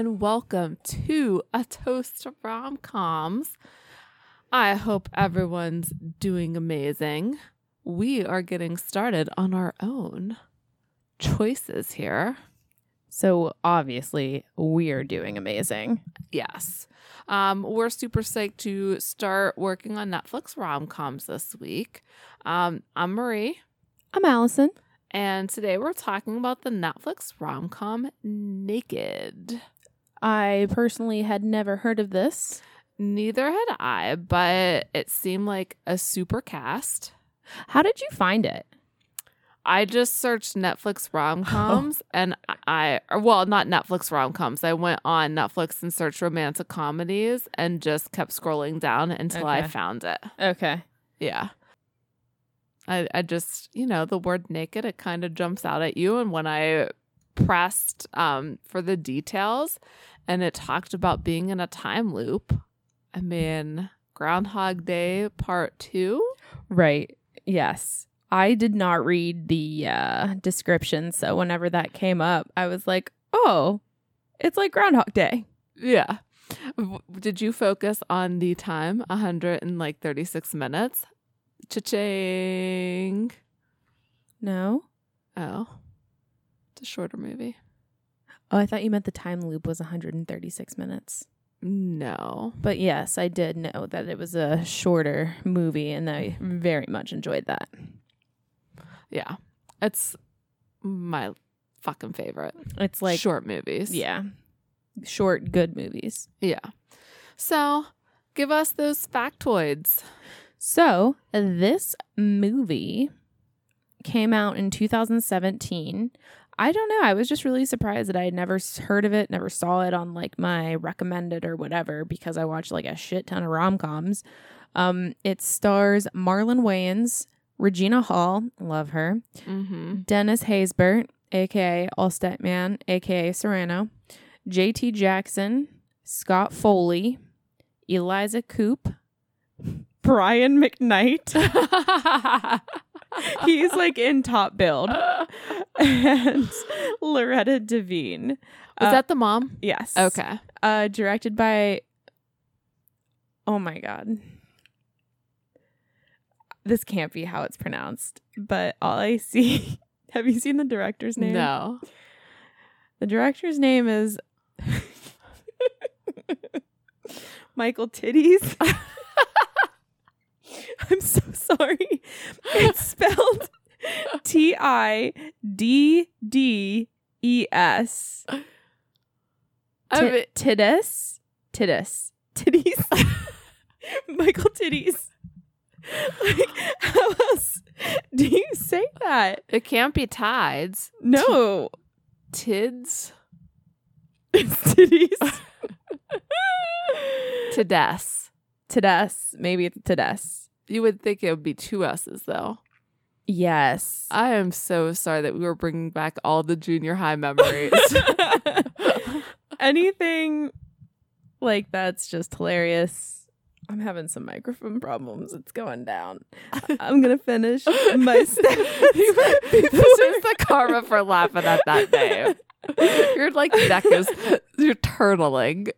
and welcome to A Toast to Rom Coms. I hope everyone's doing amazing. We are getting started on our own choices here. So obviously, we're doing amazing. Yes. Um, we're super psyched to start working on Netflix rom coms this week. Um, I'm Marie, I'm Allison. and today we're talking about the Netflix rom com Naked. I personally had never heard of this. Neither had I, but it seemed like a super cast. How did you find it? I just searched Netflix rom coms and I, well, not Netflix rom coms. I went on Netflix and searched romantic comedies and just kept scrolling down until I found it. Okay. Yeah. I, I just, you know, the word naked, it kind of jumps out at you. And when I pressed um, for the details and it talked about being in a time loop, I mean, Groundhog Day part two. Right. Yes. I did not read the uh, description. So whenever that came up, I was like, oh, it's like Groundhog Day. Yeah. Did you focus on the time? 136 minutes. Cha-ching. No. Oh. It's a shorter movie. Oh, I thought you meant the time loop was 136 minutes. No. But yes, I did know that it was a shorter movie, and I very much enjoyed that. Yeah. It's my fucking favorite. It's like, short movies. yeah, short, good movies. Yeah. So give us those factoids. So, this movie came out in 2017. I don't know. I was just really surprised that I had never heard of it, never saw it on like my recommended or whatever because I watched like a shit ton of rom coms. Um, it stars Marlon Wayans, Regina Hall, love her, Mm-hmm. Dennis Haysbert, aka Allstate Man, aka Cerrano, JT Jackson, Scott Foley, Eliza Coupe, Brian McKnight. He's like in top build. and Loretta Devine. Was Uh, that the mom? Yes. Okay. Uh directed by Oh my god. This can't be how it's pronounced, but all I see Have you seen the director's name? No. The director's name is Michael Titties. I'm so sorry. It's spelled T I D D E S. Tittis. Tittis. Titties. Michael Titties. Like, how else do you say that? it can't be tides. No. Tids. It's titties. Tides. Tittis. Maybe it's Tittis. You would think it would be two S's though. Yes. I am so sorry that we were bringing back all the junior high memories. Anything like that's just hilarious. I'm having some microphone problems. It's going down. I'm gonna finish my steps. this is the karma for laughing at that name. You're like neck is you're turtling.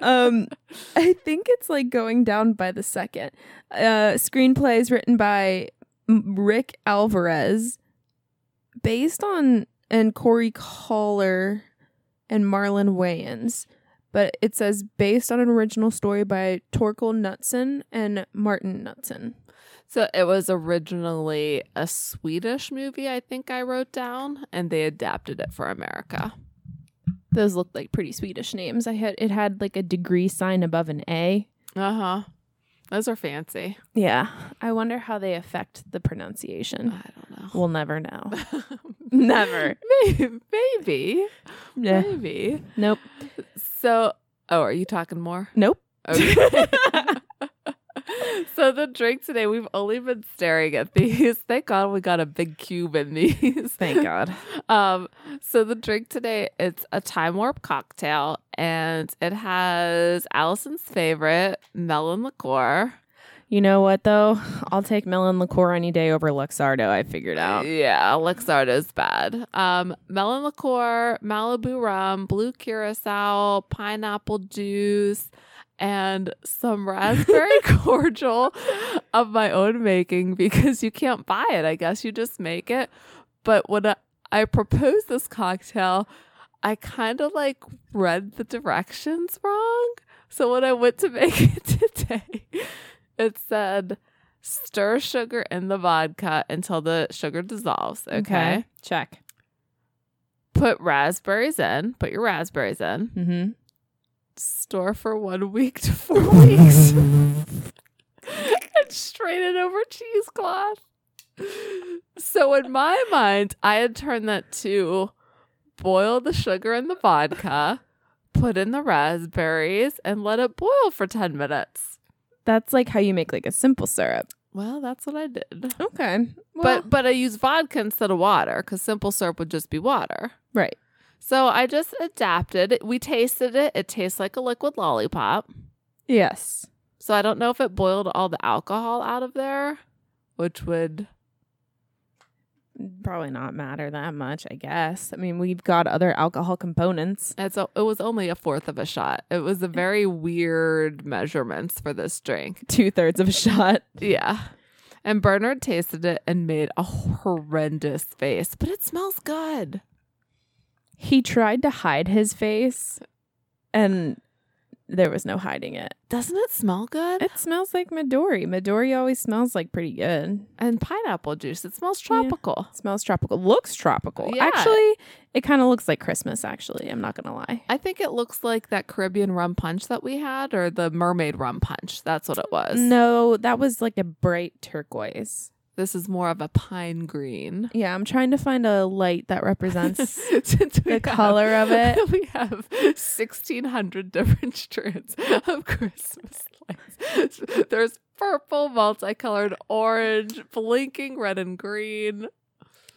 Um, I think it's like going down by the second. Uh, screenplay is written by Rick Alvarez, based on and Corey Koller and Marlon Wayans. But it says based on an original story by Torkel Knutsson and Martin Knutsson. So it was originally a Swedish movie, I think I wrote down, and they adapted it for America. Those looked like pretty Swedish names. I had it had like a degree sign above an A. Uh huh. Those are fancy. Yeah, I wonder how they affect the pronunciation. I don't know. We'll never know. Never. maybe, maybe, Yeah. maybe. Nope. So, oh, are you talking more? Nope. Okay. so the drink today, we've only been staring at these. Thank God we got a big cube in these. Thank God. Um, so the drink today, it's a time warp cocktail, and it has Allison's favorite melon liqueur. You know what though? I'll take melon liqueur any day over Luxardo. I figured out. Yeah, Luxardo's bad. Um, melon liqueur, Malibu rum, blue curacao, pineapple juice, and some raspberry cordial of my own making because you can't buy it. I guess you just make it. But when I, I proposed this cocktail, I kind of like read the directions wrong. So when I went to make it today, it said stir sugar in the vodka until the sugar dissolves. Okay. Check. Put raspberries in. Put your raspberries in. Mm-hmm. Store for one week to four weeks. and strain it over cheesecloth. So in my mind, I had turned that to boil the sugar in the vodka, put in the raspberries, and let it boil for 10 minutes. That's like how you make like a simple syrup. Well, that's what I did. Okay. but but I use vodka instead of water because simple syrup would just be water. right. So I just adapted. We tasted it. It tastes like a liquid lollipop. Yes. So I don't know if it boiled all the alcohol out of there, which would Probably not matter that much, I guess. I mean, we've got other alcohol components. it's a, it was only a fourth of a shot. It was a very weird measurements for this drink. Two thirds of a shot. Yeah. And Bernard tasted it and made a horrendous face, but it smells good. He tried to hide his face, and there was no hiding it. Doesn't it smell good? It smells like Midori. Midori always smells like pretty good. and pineapple juice. It smells Yeah. tropical. smells tropical. Looks tropical. Yeah. Actually, it kind of looks like Christmas, actually. I'm not going to lie. I think it looks like that Caribbean rum punch that we had, or the mermaid rum punch. That's what it was. No, that was like a bright turquoise. This is more of a pine green. Yeah, I'm trying to find a light that represents the color of it. We have 1,600 different strands of Christmas lights. There's purple, multicolored, orange, blinking red and green.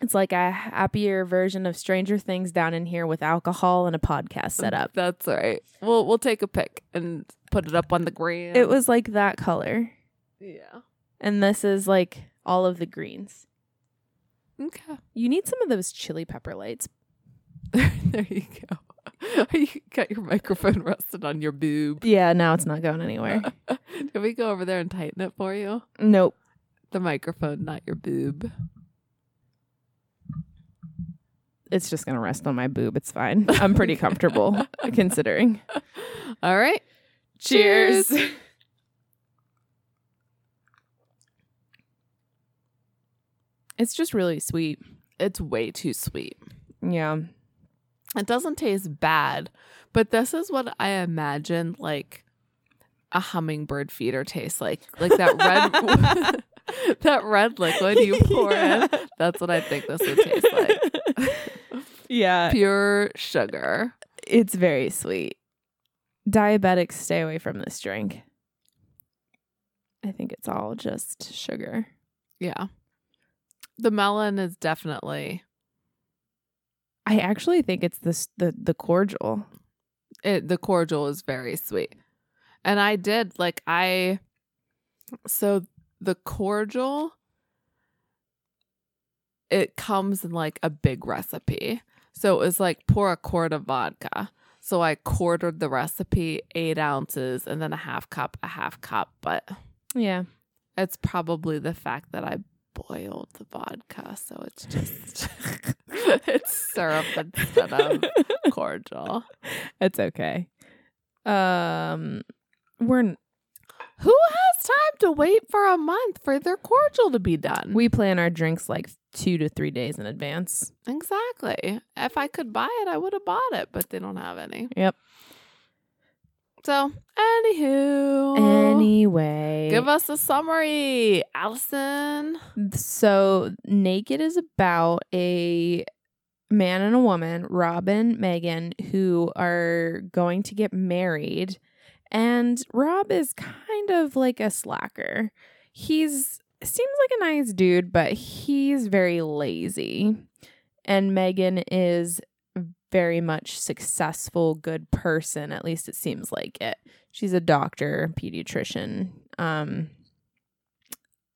It's like a happier version of Stranger Things down in here with alcohol and a podcast setup. That's right. We'll we'll take a pic and put it up on the gram. It was like that color. yeah. And this is like all of the greens. Okay. You need some of those chili pepper lights. there you go. You got your microphone rested on your boob. Yeah, now it's not going anywhere. Can we go over there and tighten it for you? nope. The microphone, not your boob. It's just going to rest on my boob. It's fine. I'm pretty comfortable considering. All right. Cheers. It's just really sweet. It's way too sweet. Yeah. It doesn't taste bad, but this is what I imagine like a hummingbird feeder tastes like. Like that red that red liquid you pour in. That's what I think this would taste like. yeah. Pure sugar. It's very sweet. Diabetics stay away from this drink. I think it's all just sugar. Yeah. The melon is definitely I actually think it's this the the cordial. it the cordial is very sweet. And I did like I so the cordial it comes in like a big recipe. So it was like pour a quart of vodka. So I quartered the recipe, eight ounces, and then a half cup, a half cup. But Yeah. it's probably the fact that I boiled the vodka, so it's just it's syrup instead of cordial. It's okay. Um we're n- Who has time to wait for a month for their cordial to be done? we plan our drinks like 2 to 3 days in advance. exactly. If I could buy it, I would have bought it, but they don't have any. Yep. So, anywho, Anyway, give us a summary, Allison. So, Naked is about a man and a woman, Robin, and Megan, who are going to get married. And Rob is kind of like a slacker. He's seems like a nice dude, but he's very lazy. And Megan is very much successful, good person. At least it seems like it. She's a doctor, pediatrician. Um,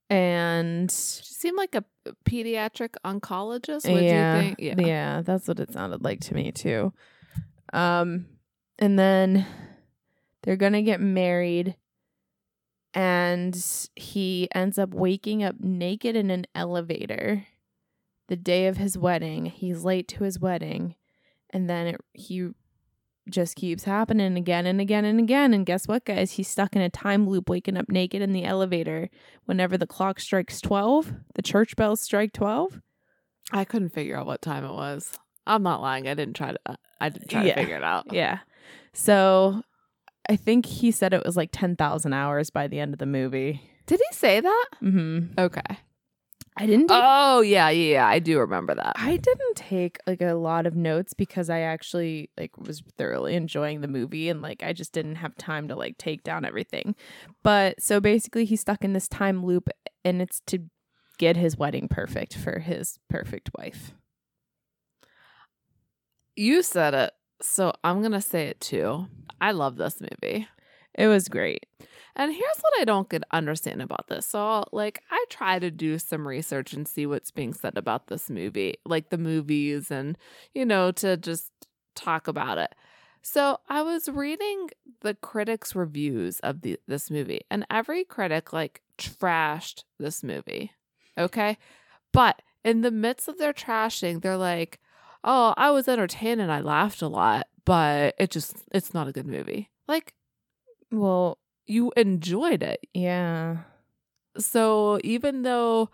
and She seemed like a pediatric oncologist. What yeah, do you think? yeah, that's what it sounded like to me too. Um, and then they're gonna get married, and he ends up waking up naked in an elevator the day of his wedding. He's late to his wedding, and then it, he just keeps happening again and again and again. And guess what, guys? He's stuck in a time loop, waking up naked in the elevator whenever the clock strikes twelve. The church bells strike twelve. I couldn't figure out what time it was. I'm not lying. I didn't try to. I didn't try Yeah. to figure it out. Yeah. So I think he said it was like 10,000 hours by the end of the movie. Did he say that? Mm-hmm. Okay. I didn't take, Oh yeah, yeah, yeah. I do remember that. I didn't take like a lot of notes because I actually like was thoroughly enjoying the movie and like I just didn't have time to like take down everything. But so basically he's stuck in this time loop and it's to get his wedding perfect for his perfect wife. You said it, so I'm gonna say it too. I love this movie. It was great. And here's what I don't get understand about this. So, like, I try to do some research and see what's being said about this movie, like the movies, and you know, to just talk about it. So, I was reading the critics' reviews of the this movie, and every critic like trashed this movie. Okay, but in the midst of their trashing, they're like, "Oh, I was entertained and I laughed a lot, but it just it's not a good movie." Like, Well, you enjoyed it. yeah. So even though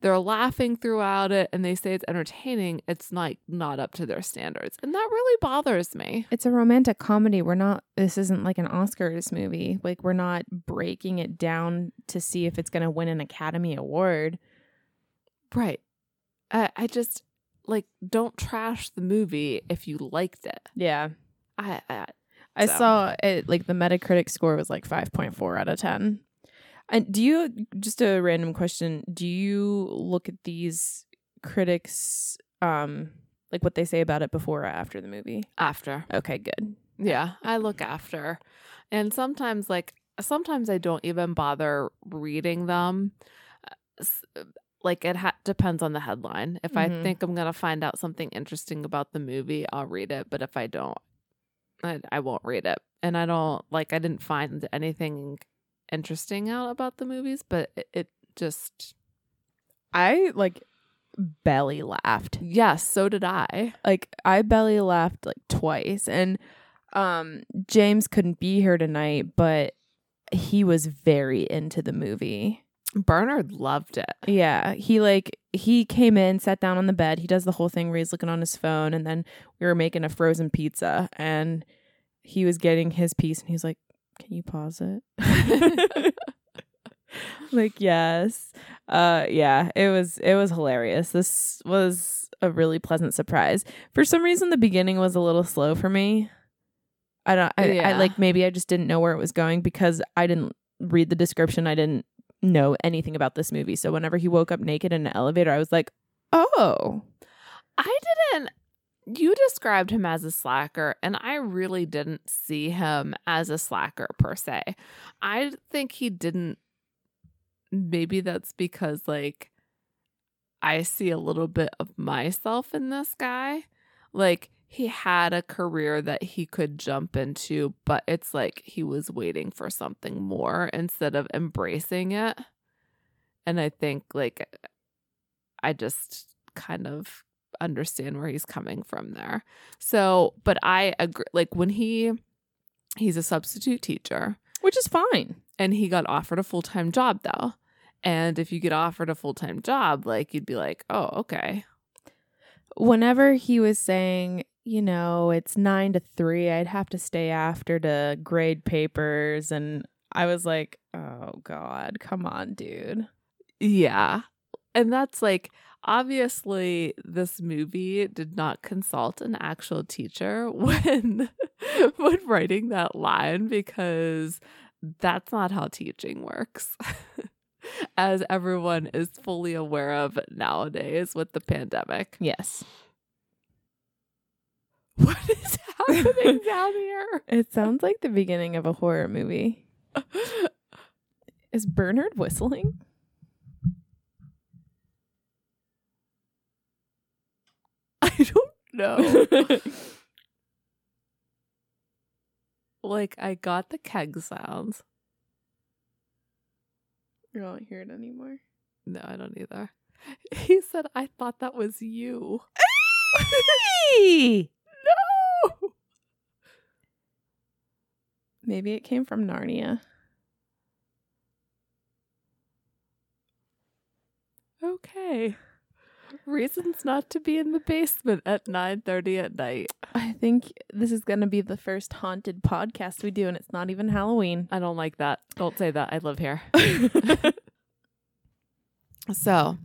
they're laughing throughout it and they say it's entertaining, it's like not up to their standards. And that really bothers me. It's a romantic comedy. We're not, this isn't like an Oscars movie. Like, we're not breaking it down to see if it's going to win an Academy Award. Right. I, I just like don't trash the movie if you liked it. Yeah. I, I I So. saw it, like, the Metacritic score was like 5.4 out of 10. And do you, just a random question, do you look at these critics, um, like what they say about it before or after the movie? after. Okay, good. Yeah, I look after. And sometimes like sometimes I don't even bother reading them. Like it ha- depends on the headline. If I Mhm. think I'm going to find out something interesting about the movie, I'll read it, but if I don't I, I won't read it. And I don't like I didn't find anything interesting out about the movies, but it, it just I, like, belly laughed. yes, so did I. like I belly laughed like twice and um James couldn't be here tonight but he was very into the movie. Bernard loved it. Yeah, he like he came in, sat down on the bed. He does the whole thing where he's looking on his phone and then we were making a frozen pizza and he was getting his piece and he's like, "Can you pause it?" like, "Yes." Uh yeah, it was it was hilarious. This was a really pleasant surprise. For some reason the beginning was a little slow for me. I don't I, I like maybe I just didn't know where it was going because I didn't read the description. I didn't know anything about this movie. So whenever he woke up naked in an elevator, I was like, "Oh." I didn't. You described him as a slacker, and I really didn't see him as a slacker per se. I think he didn't. Maybe that's because, like, I see a little bit of myself in this guy. Like, he had a career that he could jump into, but it's like he was waiting for something more instead of embracing it. And I think, like, I just kind of understand where he's coming from there. So, but I agree like when he he's a substitute teacher Which is fine. and he got offered a full-time job though. And if you get offered a full-time job, like you'd be like, "Oh, okay." whenever he was saying, you know, it's nine to three, I'd have to stay after to grade papers. And I was like, oh God, come on, dude. Yeah. And that's like obviously this movie did not consult an actual teacher when when writing that line because that's not how teaching works. As everyone is fully aware of nowadays with the pandemic. Yes. What is happening down here? It sounds like the beginning of a horror movie. Is Bernard whistling? No. like I got the keg sounds. You don't hear it anymore. No, I don't either. He said I thought that was you. Hey! No. Maybe it came from Narnia. Okay. Reasons not to be in the basement at 9:30 at night. I think this is going to be the first haunted podcast we do, and it's not even Halloween. I don't like that. Don't say that. I live here. So,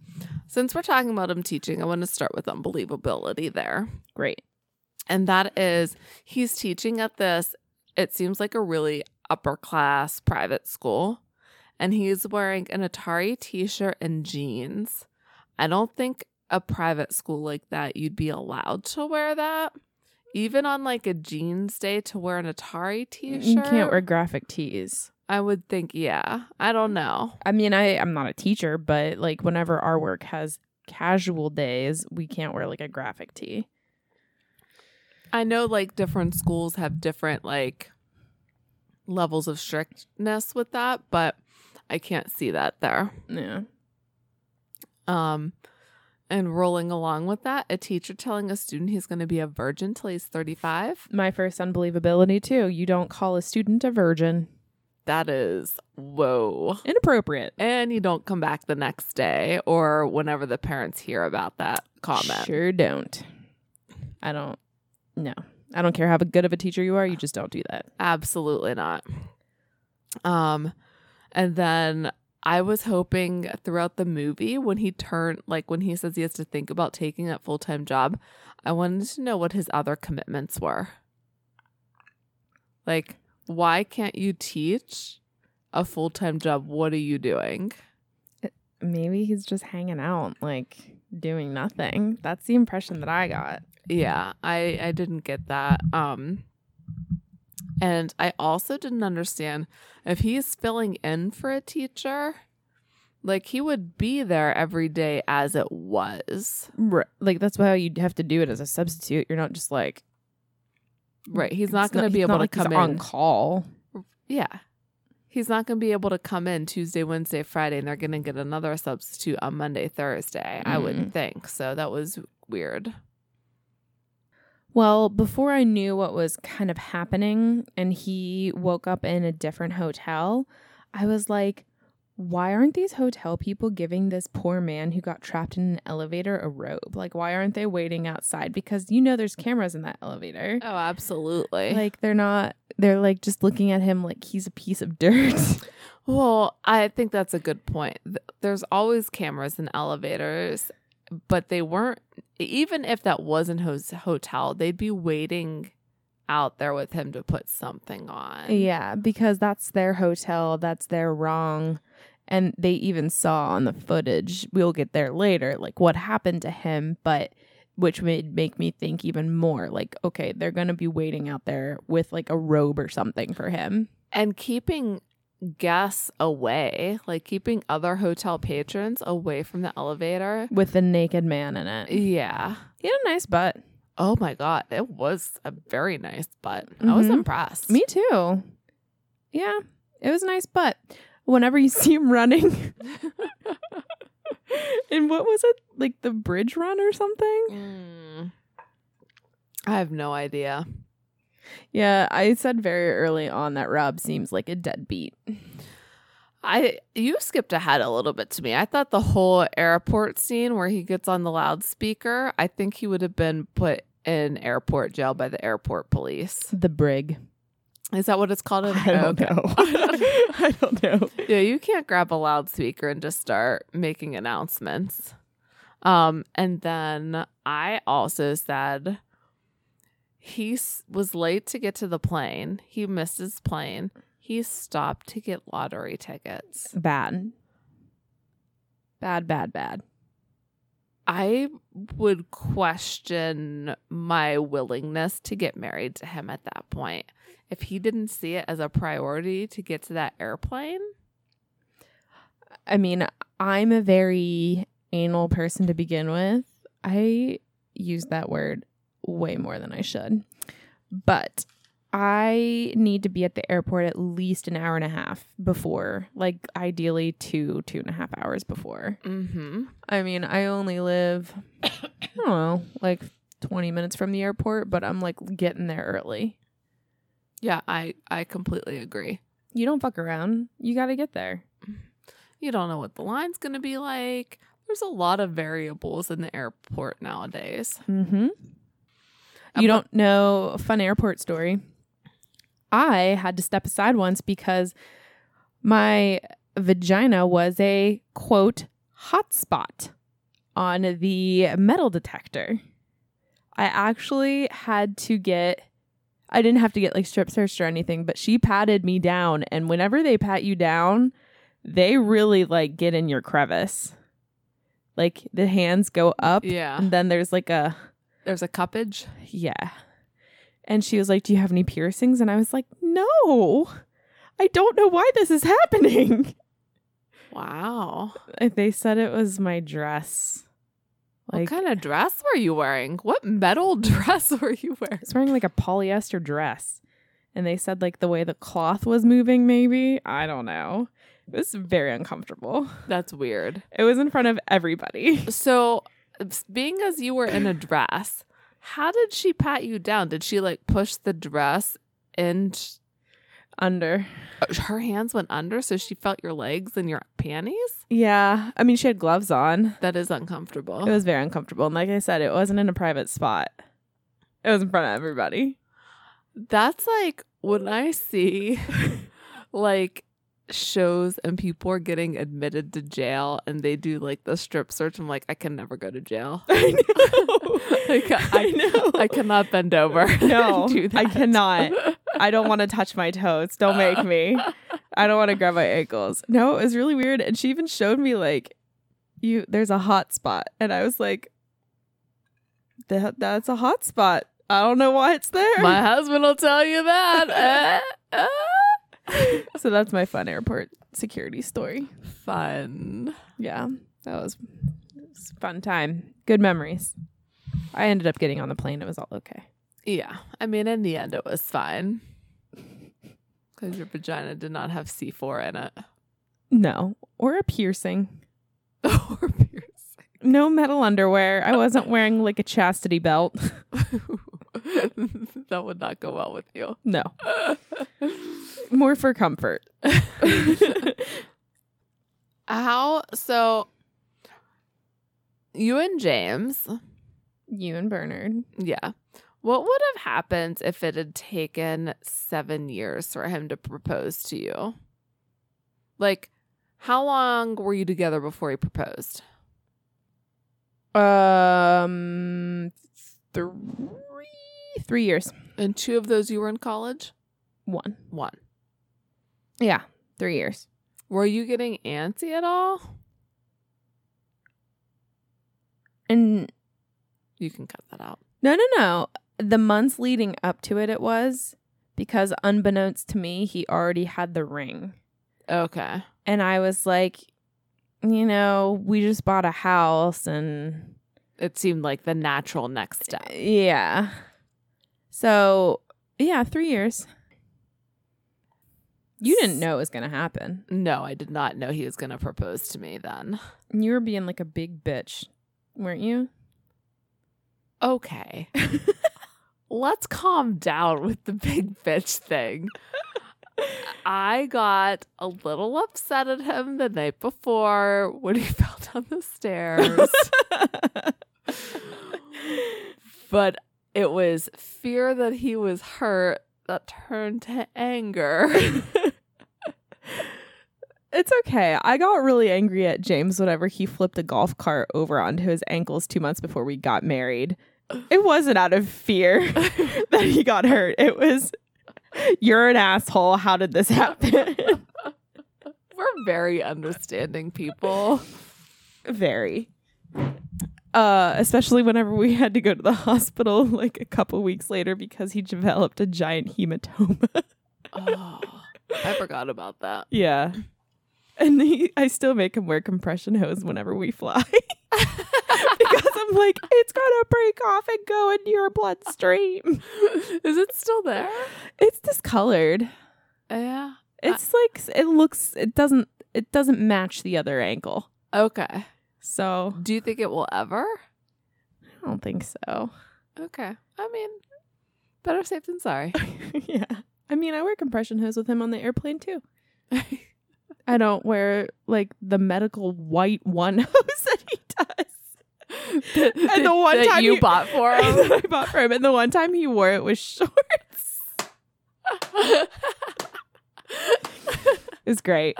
since we're talking about him teaching, I want to start with unbelievability there. Great. And that is he's teaching at this, it seems like a really upper class private school. And he's wearing an Atari t shirt and jeans. I don't think a private school like that you'd be allowed to wear that. Even on like a jeans day to wear an Atari t shirt. You can't wear graphic tees. I would think, yeah. I don't know. I mean, I I'm not a teacher, but like whenever our work has casual days, we can't wear like a graphic tee. I know like different schools have different like levels of strictness with that, but I can't see that there. Yeah. Um and rolling along with that, a teacher telling a student he's going to be a virgin till he's 35. My first unbelievability too. You don't call a student a virgin. That is whoa. Inappropriate. And you don't come back the next day or whenever the parents hear about that comment. Sure don't. I don't. No. I don't care how good of a teacher you are. You just don't do that. Absolutely not. Um, and then I was hoping throughout the movie when he turned, like when he says he has to think about taking that full time job, I wanted to know what his other commitments were. Like, why can't you teach a full time job? What are you doing? Maybe he's just hanging out, like doing nothing. That's the impression that I got. Yeah, I I didn't get that. Um and I also didn't understand if he's filling in for a teacher, like he would be there every day as it was. R- Like that's why you'd have to do it as a substitute. You're not just like Right. He's not going to be able to like he's come on call. Yeah. He's not going to be able to come in Tuesday, Wednesday, Friday, and they're going to get another substitute on Monday, Thursday. I Mm. wouldn't think. So that was weird. Well, before I knew what was kind of happening and he woke up in a different hotel, I was like, why aren't these hotel people giving this poor man who got trapped in an elevator a robe? Like, why aren't they waiting outside? Because you know there's cameras in that elevator. Oh, absolutely. Like, they're not, they're like just looking at him like he's a piece of dirt. Well, I think that's a good point. There's always cameras in elevators, but they weren't, even if that wasn't his hotel, they'd be waiting out there with him to put something on. yeah, because that's their hotel, that's their wrong. And they even saw on the footage, we'll get there later, like what happened to him, but which would make me think even more like, okay, they're to be waiting out there with like a robe or something for him. And keeping guests away, like keeping other hotel patrons away from the elevator. with the naked man in it. Yeah. He had a nice butt. Oh my God. It was a very nice butt. I was Mhm. impressed. Me too. Yeah, it was a nice butt. Whenever you see him running, and what was it like the bridge run or something? Mm. I have no idea. Yeah, I said very early on that Rob seems like a deadbeat. I you skipped ahead a little bit to me. I thought the whole airport scene where he gets on the loudspeaker, I think he would have been put in airport jail by the airport police. The brig. Is that what it's called? I don't Okay. know. I don't know. yeah, you can't grab a loudspeaker and just start making announcements. Um, and then I also said he was late to get to the plane. He missed his plane. He stopped to get lottery tickets. Bad. Bad, bad, bad. I would question my willingness to get married to him at that point. If he didn't see it as a priority to get to that airplane, I mean, I'm a very anal person to begin with. I use that word way more than I should. But I need to be at the airport at least an hour and a half before, like ideally two, two and a half hours before. Mm-hmm. I mean, I only live, I don't know, like 20 minutes from the airport, but I'm like getting there early. Yeah, I I completely agree. You don't fuck around. You got to get there. You don't know what the line's going to be like. There's a lot of variables in the airport nowadays. Mm-hmm. Uh, You don't know a fun airport story. I had to step aside once because my vagina was a quote hot spot on the metal detector. I actually had to get I didn't have to get like strip searched or anything, but she patted me down and whenever they pat you down, they really like get in your crevice. Like the hands go up Yeah. and then there's like a There's a cuppage. yeah. And she was like, Do you have any piercings? And I was like, No, I don't know why this is happening. Wow. And They said it was my dress. what kind of dress were you wearing? What metal dress were you wearing? I was wearing like a polyester dress. And they said, like, the way the cloth was moving, maybe. I don't know. It was very uncomfortable. That's weird. It was in front of everybody. So, being as you were in a dress, how did she pat you down? Did she like push the dress and Under. Uh, her hands went under so she felt your legs and your panties? Yeah. I mean, she had gloves on. That is uncomfortable. It was very uncomfortable. And like I said, it wasn't in a private spot, it was in front of everybody. That's like when I see like shows and people are getting admitted to jail and they do like the strip search. I'm like, I can never go to jail. I know. Like, I- I know. I cannot bend over. No, I cannot. I don't want to touch my toes. Don't make me. I don't want to grab my ankles. No, it was really weird. And she even showed me like you there's a hot spot. And I was like, that that's a hot spot. I don't know why it's there. My husband will tell you that. Eh, eh. So that's my fun airport security story. Fun. Yeah. That was, was a fun time. Good memories. I ended up getting on the plane. It was all okay. Yeah. I mean, in the end, it was fine. Because your vagina did not have C4 in it. No. Or a piercing. or piercing. No metal underwear. I wasn't wearing like a chastity belt. that would not go well with you. No. More for comfort. How so you and James, You and Bernard. yeah. What would have happened if it had taken 7 years for him to propose to you? Like how long were you together before he proposed? Um, three, three years. And two of those you were in college? One. One. Yeah, three years. Were you getting antsy at all? And You can cut that out. no, no, no. The months leading up to it, it was because unbeknownst to me, he already had the ring. Okay. And I was like, you know, we just bought a house and It seemed like the natural next step. yeah. So, yeah, three years. You didn't know it was going to happen. No, I did not know he was going to propose to me then. You were being like a big bitch, weren't you? Okay. Let's calm down with the big bitch thing. I got a little upset at him the night before when he fell down the stairs. but it was fear that he was hurt that turned to anger. It's okay. I got really angry at James whenever he flipped a golf cart over onto his ankles two months before we got married. It wasn't out of fear that he got hurt. It was, you're an asshole. How did this happen? We're very understanding people. Very. Uh, especially whenever we had to go to the hospital like a couple weeks later because he developed a giant hematoma. Oh, I forgot about that. yeah. And he, I still make him wear compression hose whenever we fly. because I'm like, it's gonna break off and go into your bloodstream. Is it still there? it's discolored. Yeah. It's like it looks it doesn't it doesn't match the other ankle. Okay. So Do you think it will ever? I don't think so. Okay. I mean, better safe than sorry. yeah. I mean, I wear compression hose with him on the airplane too. I don't wear like the medical white one hose that he does. and the one that time you he- bought for him. that I bought for him, and the one time he wore it with shorts. it's was great.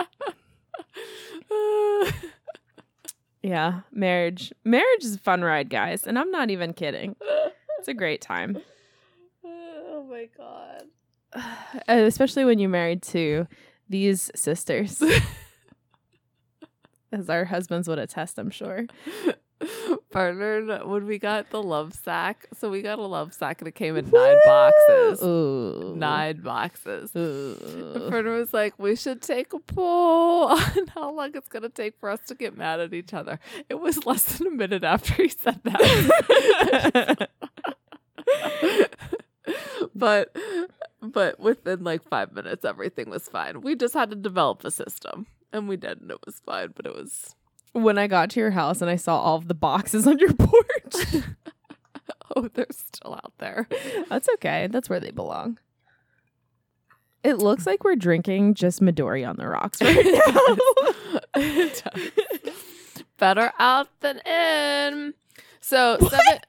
Yeah, marriage. Marriage is a fun ride, guys, and I'm not even kidding. It's a great time, oh my god. Uh, especially when you're married to these sisters, as our husbands would attest. I'm sure. Partnered when we got the love sack. So we got a love sack and it came in nine boxes. Ooh, Nine boxes. Ooh. Partner was like, we should take a poll on how long it's going to take for us to get mad at each other. It was less than a minute after he said that. but but within like five minutes everything was fine we just had to develop a system and we did and it was fine but it was when I got to your house and I saw all of the boxes on your porch. oh they're still out there That's okay. That's where they belong. It looks like we're drinking just Midori on the rocks right now. It does. better out than in so seven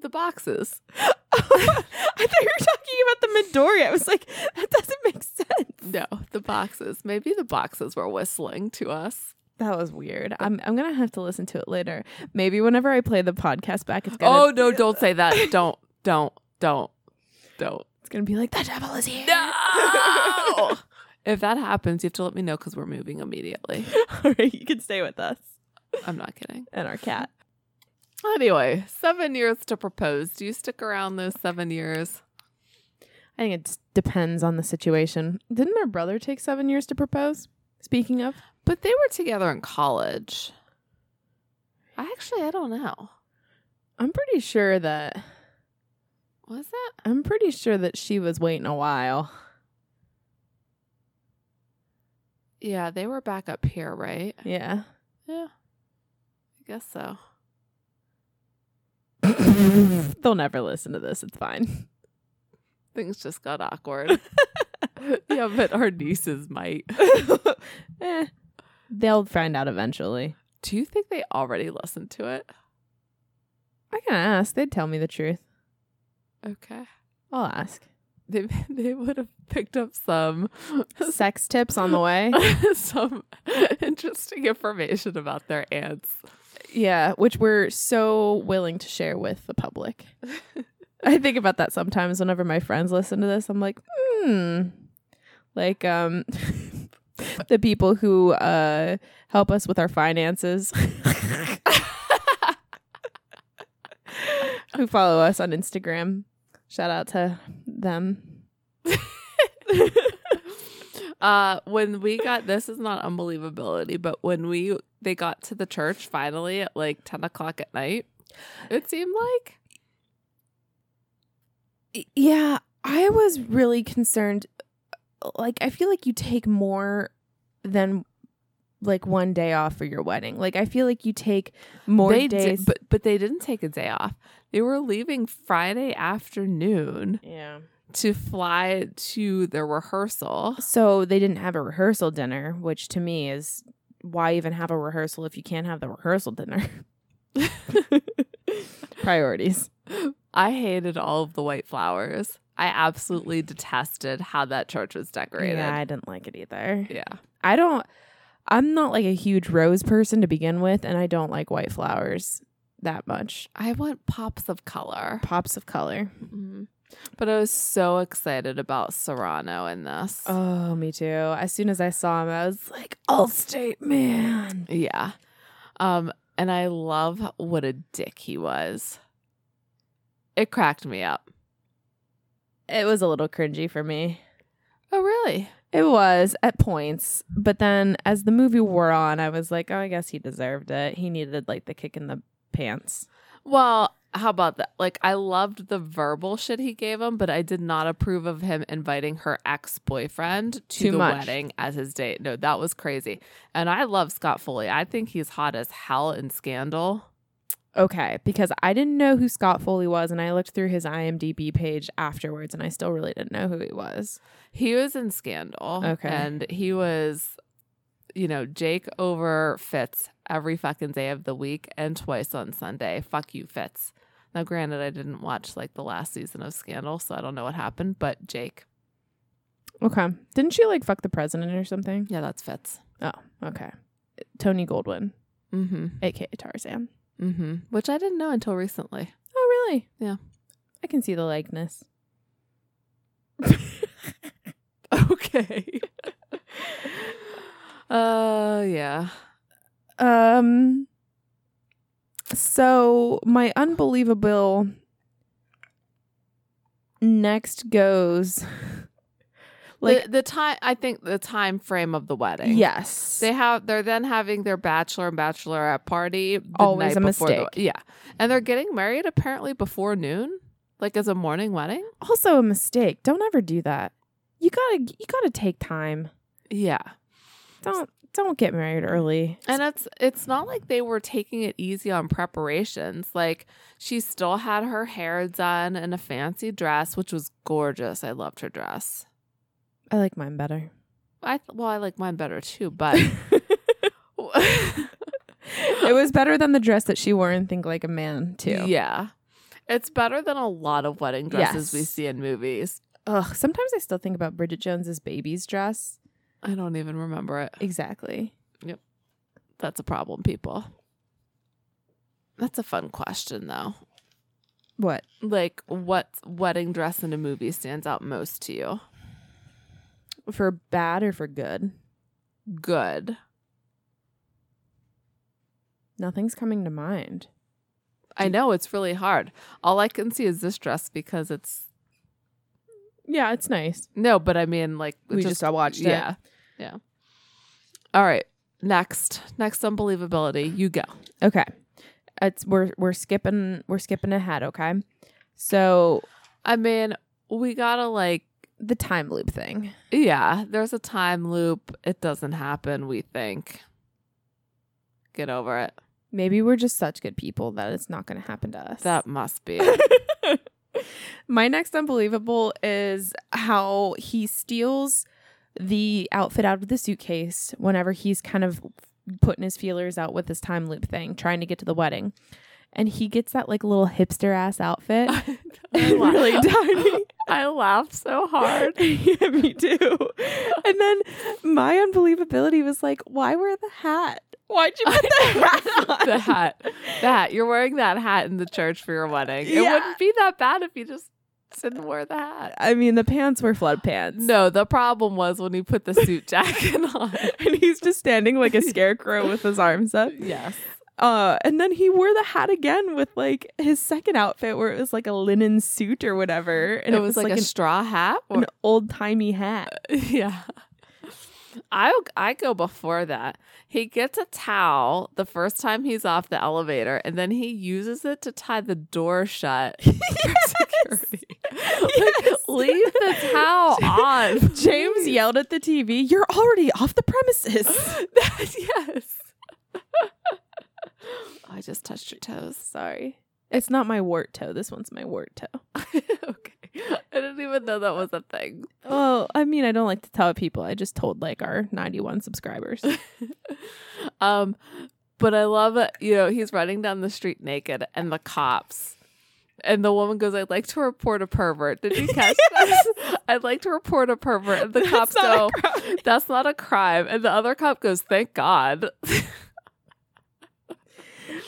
the boxes I thought you were talking about the Midori. I was like, that doesn't make sense. no the boxes maybe the boxes were whistling to us That was weird. I'm I'm gonna have to listen to it later. Maybe whenever I play the podcast back, it's gonna oh no don't say that don't don't don't don't it's gonna be like the devil is here. No. if that happens, you have to let me know because we're moving immediately. All right, you can stay with us I'm not kidding. and our cat. Anyway, seven years to propose. Do you stick around those seven years? I think it depends on the situation. Didn't our brother take seven years to propose? Speaking of, But they were together in college. I actually, I don't know. I'm pretty sure that Was that? I'm pretty sure that she was waiting a while. Yeah, they were back up here, right? Yeah. Yeah. I guess so. They'll never listen to this. It's fine. Things just got awkward. yeah, but our nieces might. eh, they'll find out eventually. Do you think they already listened to it? I can ask. They'd tell me the truth. Okay. I'll ask. They they would have picked up some Sex tips on the way. some interesting information about their aunts. Yeah, which we're so willing to share with the public. I think about that sometimes whenever my friends listen to this. I'm like, hmm. Like um the people who uh help us with our finances. who follow us on Instagram. Shout out to them. Uh when we got this is not unbelievability, but when we they got to the church finally at like ten o'clock at night, it seemed like Yeah, I was really concerned. Like, I feel like you take more than like one day off for your wedding. Like, I feel like you take more they days. did, but but they didn't take a day off. They were leaving Friday afternoon yeah. to fly to their rehearsal. So they didn't have a rehearsal dinner, which to me is why even have a rehearsal if you can't have the rehearsal dinner? Priorities. I hated all of the white flowers. I absolutely detested how that church was decorated. Yeah, I didn't like it either. yeah. I don't. I'm not like a huge rose person to begin with, and I don't like white flowers that much. I want pops of color. Pops of color. Mhm. But I was so excited about Cerrano in this. Oh, me too. As soon as I saw him, I was like, Allstate man. Yeah. Um, and I love what a dick he was. It cracked me up. It was a little cringy for me. Oh, really? It was at points, but then as the movie wore on, I was like, oh, I guess he deserved it. He needed like the kick in the pants. Well, how about that? Like, I loved the verbal shit he gave him, but I did not approve of him inviting her ex boyfriend to Too the much. wedding as his date. No, that was crazy. And I love Scott Foley. I think he's hot as hell in Scandal. Okay, because I didn't know who Scott Foley was, and I looked through his IMDb page afterwards, and I still really didn't know who he was. He was in Scandal. Okay. And he was, you know, Jake over Fitz every fucking day of the week and twice on Sunday. Fuck you, Fitz. Now, granted, I didn't watch like the last season of Scandal, so I don't know what happened, but Jake. Okay, didn't she like fuck the president or something? Yeah, that's Fitz. Oh, okay. Tony Goldwyn, Mm hmm. aka Tarzan. Mm hmm. Which I didn't know until recently. Oh, really? Yeah. I can see the likeness. Okay. uh, yeah. Um. So my unbelievable next goes like the, the time, I think the time frame of the wedding. yes, They have they're then having their bachelor and bachelorette party the Always night a before the- mistake. yeah. And they're getting married apparently before noon, like as a morning wedding. also a mistake. Don't ever do that. You gotta you gotta take time. Yeah. Don't don't get married early. And it's it's not like they were taking it easy on preparations. Like she still had her hair done in a fancy dress, which was gorgeous. I loved her dress. I like mine better. I th- well, I like mine better too, but it was better than the dress that she wore in Think Like a Man too. Yeah. It's better than a lot of wedding dresses we see in movies. Ugh. Sometimes I still think about Bridget Jones's baby's dress. I don't even remember it. Exactly. Yep, that's a problem, people. That's a fun question, though. What? Like, what wedding dress in a movie stands out most to you? For bad or for good? Good. Nothing's coming to mind. I know it's really hard. All I can see is this dress because it's Yeah, it's nice. no, but I mean, like, We just, all watched it. yeah, yeah. All right, next, next unbelievability. You go. Okay. It's we're we're skipping we're skipping ahead, okay? So I mean, we gotta like, the time loop thing. yeah. There's a time loop. It doesn't happen. We think. Get over it. Maybe we're just such good people that it's not going to happen to us. That must be. My next unbelievable is how he steals the outfit out of the suitcase whenever he's kind of putting his feelers out with this time loop thing, trying to get to the wedding. And he gets that like little hipster ass outfit. I laugh- really tiny. I laughed so hard. yeah, me too. And then my unbelievability was like, why wear the hat? Why'd you put the hat on? the hat. The hat. You're wearing that hat in the church for your wedding. It wouldn't be that bad if you just didn't wear the hat. I mean, the pants were flood pants. No, the problem was when he put the suit jacket on. And he's just standing like a scarecrow with his arms up. Yes. Uh, and then he wore the hat again with like his second outfit where it was like a linen suit or whatever. And it, was, like, a an, straw hat. Or, an old timey hat. yeah. I I go before that. He gets a towel the first time he's off the elevator, and then he uses it to tie the door shut for security. Like, leave the towel on. James yelled at the TV, You're already off the premises. yes. I just touched your toes. Sorry. It's not my wart toe. This one's my wart toe. okay. I didn't even know that was a thing. Well, I mean, I don't like to tell people. I just told like our 91 subscribers. um, but I love it. You know, he's running down the street naked, and the cops. And the woman goes, "I'd like to report a pervert." Did you catch this? I'd like to report a pervert, and the cops go, not a crime. "That's not a crime." And the other cop goes, "Thank God."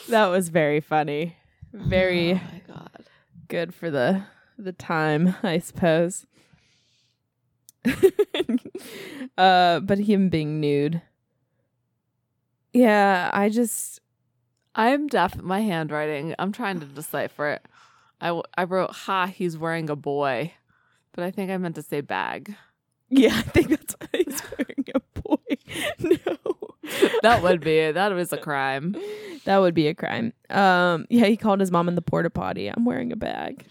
That was very funny. Very Oh my God. good for the the time, I suppose. uh, but him being nude. Yeah, I just I'm deaf. At my handwriting. I'm trying to decipher it. I, w- I wrote, "Ha, he's wearing a boy," but I think I meant to say bag. yeah, I think that's why he's wearing a boy. No. that would be that was a crime. That would be a crime. Um, yeah, he called his mom in the porta potty. I'm wearing a bag.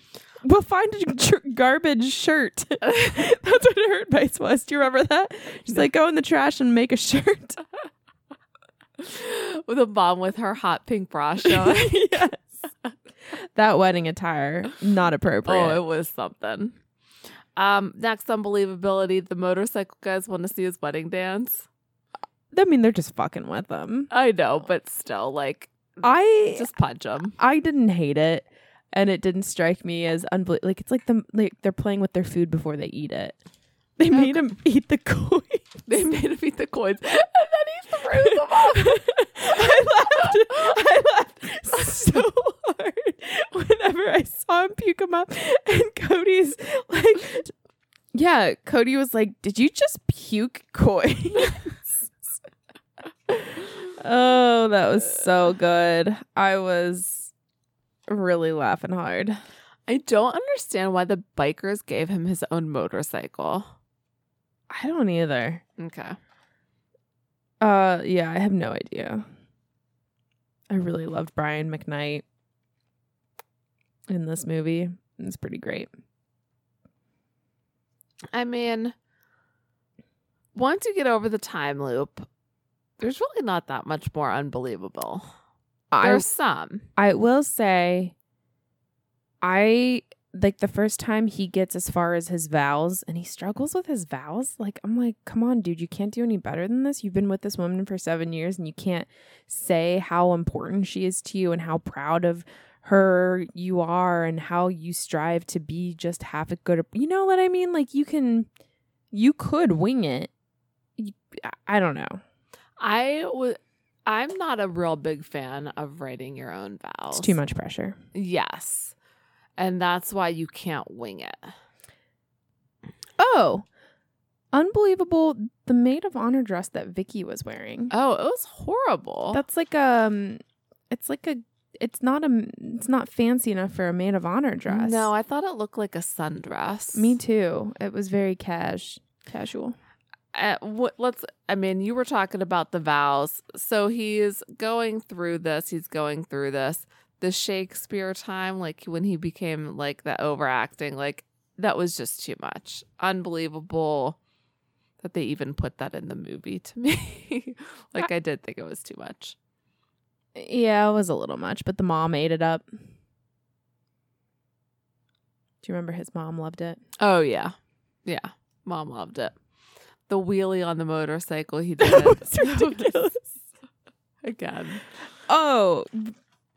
We'll find a tr- garbage shirt. That's what her advice was. Do you remember that? She's like, go in the trash and make a shirt. with a mom with her hot pink bra showing. yes. That wedding attire, not appropriate. oh, it was something. Um, next unbelievability, the motorcycle guys want to see his wedding dance. I mean, they're just fucking with them. I know, but still, like, I just punch them. I didn't hate it, and it didn't strike me as unbelievable. Like it's like them like they're playing with their food before they eat it. They made him eat the coins. They made him eat the coins, and then he threw them off. I laughed. I laughed so hard whenever I saw him puke him up, and Cody's like, "Yeah." Cody was like, "Did you just puke coins?" Oh, that was so good. I was really laughing hard. I don't understand why the bikers gave him his own motorcycle. I don't either. Okay. Uh, yeah, I have no idea. I really loved Brian McKnight in this movie. It's pretty great. I mean, once you get over the time loop, there's really not that much more unbelievable. I There's some. I will say, I like the first time he gets as far as his vows and he struggles with his vows. Like, I'm like, come on, dude, you can't do any better than this. You've been with this woman for seven years and you can't say how important she is to you and how proud of her you are and how you strive to be just half a good. You know what I mean? Like, you can, you could wing it. I don't know. I would. I'm not a real big fan of writing your own vows. It's too much pressure. Yes. And that's why you can't wing it. Oh, unbelievable! The maid of honor dress that Vicky was wearing. Oh, it was horrible. That's like um, it's like a, it's not a, it's not fancy enough for a maid of honor dress. No, I thought it looked like a sundress. me too. It was very cash, casual. Uh, what, let's i mean you were talking about the vows. So he's going through this he's going through this. The shakespeare time like when he became like the overacting like that was just too much. Unbelievable that they even put that in the movie to me. Like i did think it was too much. Yeah, it was a little much, but the mom ate it up. Do you remember his mom loved it? oh yeah. Yeah mom loved it the wheelie on the motorcycle he did ridiculous. again Oh,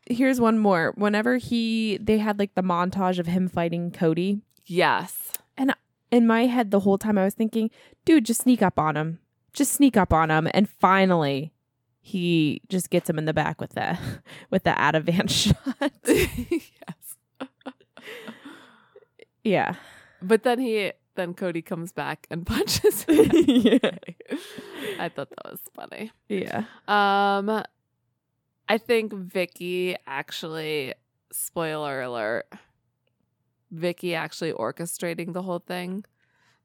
here's one more. Whenever he, they had like the montage of him fighting Cody. yes And in my head the whole time I was thinking, dude, just sneak up on him. Just sneak up on him. And finally he just gets him in the back with the with the out of van shot. yes yeah. But then he then Cody comes back and punches him. yeah. I thought that was funny. Yeah. Um I think Vicky actually spoiler alert. Vicky actually orchestrating the whole thing,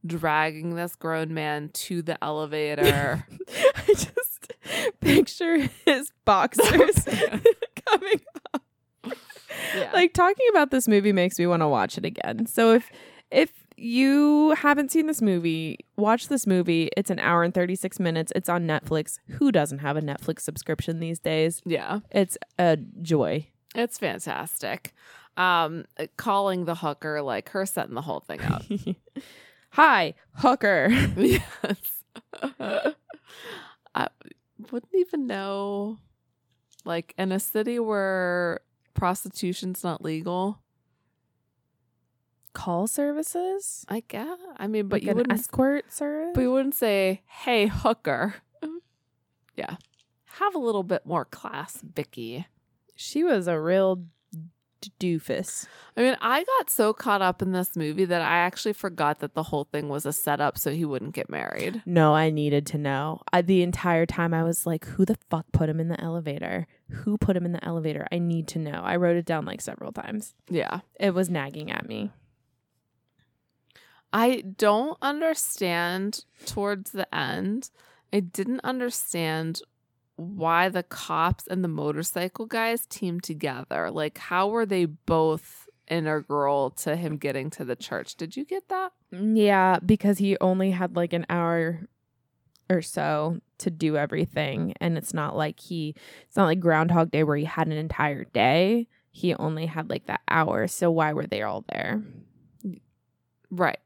dragging this grown man to the elevator. I just picture his boxers coming up. Yeah. Like talking about this movie makes me want to watch it again. So if if you haven't seen this movie, watch this movie. It's an hour and 36 minutes. It's on Netflix. Who doesn't have a Netflix subscription these days? yeah. It's a joy. It's fantastic. Um calling the hooker like her setting the whole thing up. Hi, hooker. yes. I wouldn't even know. Like in a city where prostitution's not legal, Call services? I guess. I mean, but Like you wouldn't. escort service? But you wouldn't say, "Hey, hooker." yeah, have a little bit more class, Vicky. she was a real d- doofus. I mean, I got so caught up in this movie that I actually forgot that the whole thing was a setup so he wouldn't get married. No, I needed to know. I, the entire time I was like, who the fuck put him in the elevator? Who put him in the elevator? I need to know. I wrote it down like several times. Yeah. It was nagging at me. I don't understand towards the end. I didn't understand why the cops and the motorcycle guys teamed together. Like, how were they both integral to him getting to the church? Did you get that? Yeah, because he only had like an hour or so to do everything. And it's not like he, it's not like Groundhog Day where he had an entire day. He only had like that hour. So why were they all there? Right.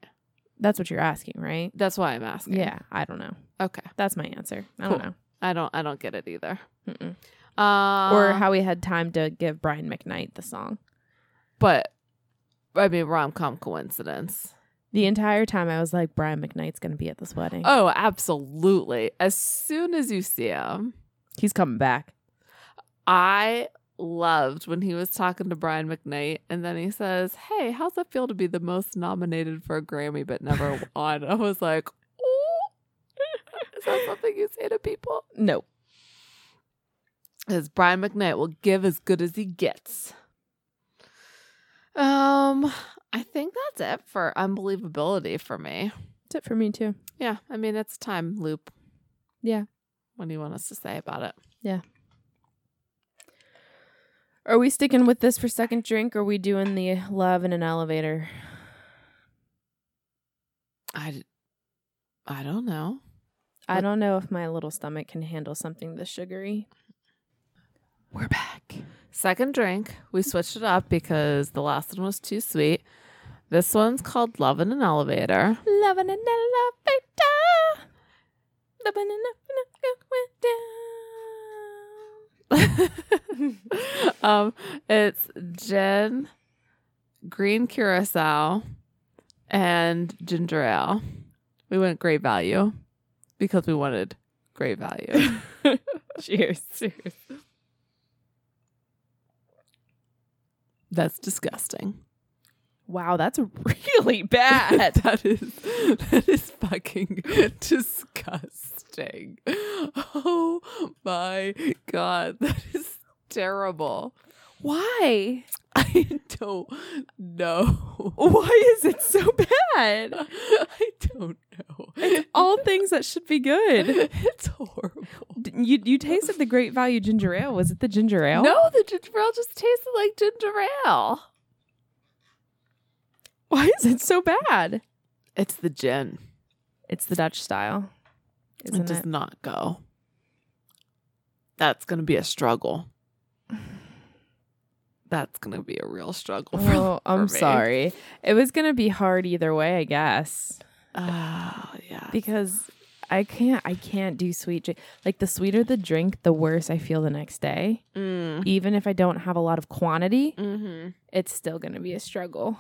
That's what you're asking, right? That's why I'm asking. Yeah, I don't know. Okay. That's my answer. I Cool. don't know. I don't. I don't get it either. Uh, or how we had time to give Brian McKnight the song. But I mean, rom com coincidence. The entire time I was like, Brian McKnight's going to be at this wedding. Oh, absolutely. As soon as you see him, He's coming back. I loved when he was talking to Brian McKnight, and then he says, "Hey, how's it feel to be the most nominated for a Grammy but never won?" I was like, "Oh, is that something you say to people?" No. Because Brian McKnight will give as good as he gets. Um, I think that's it for unbelievability for me. That's it for me, too. Yeah, I mean it's time loop. Yeah. What do you want us to say about it? Are we sticking with this for second drink? Or are we doing the love in an elevator? I, I don't know. I What- don't know if my little stomach can handle something this sugary. We're back. Second drink, we switched it up because the last one was too sweet. This one's called Love in an Elevator. Love in an elevator. Love in an elevator. um, it's gin, green curacao, and ginger ale. We went great value because we wanted great value. Cheers. Cheers. That's disgusting. Wow, that's really bad. that is that is fucking disgusting. Oh my god, that is terrible. Why? I don't know. Why is it so bad? I don't know. All things that should be good. It's horrible. D- You you tasted the great value ginger ale. Was it the ginger ale? No, the ginger ale just tasted like ginger ale. Why is it so bad? It's the gin. It's the Dutch style. It Isn't does it? not go. That's gonna be a struggle. That's gonna be a real struggle. For, Oh, I'm for sorry. It was gonna be hard either way, I guess, Oh yeah. because I can't. I can't do sweet. Drink. Like the sweeter the drink, the worse I feel the next day. Mm. Even if I don't have a lot of quantity, hmm it's still gonna be a struggle.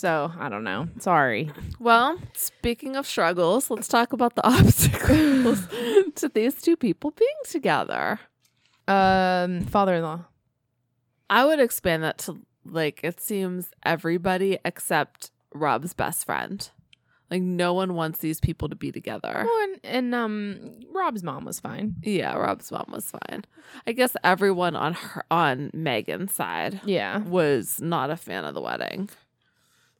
So I don't know. Sorry. Well, speaking of struggles, let's talk about the obstacles to these two people being together. Um, father-in-law. I would expand that to like it seems everybody except Rob's best friend. Like no one wants these people to be together. Well, and, and um, Rob's mom was fine. Yeah, Rob's mom was fine. I guess everyone on her on Megan's side Yeah. was not a fan of the wedding.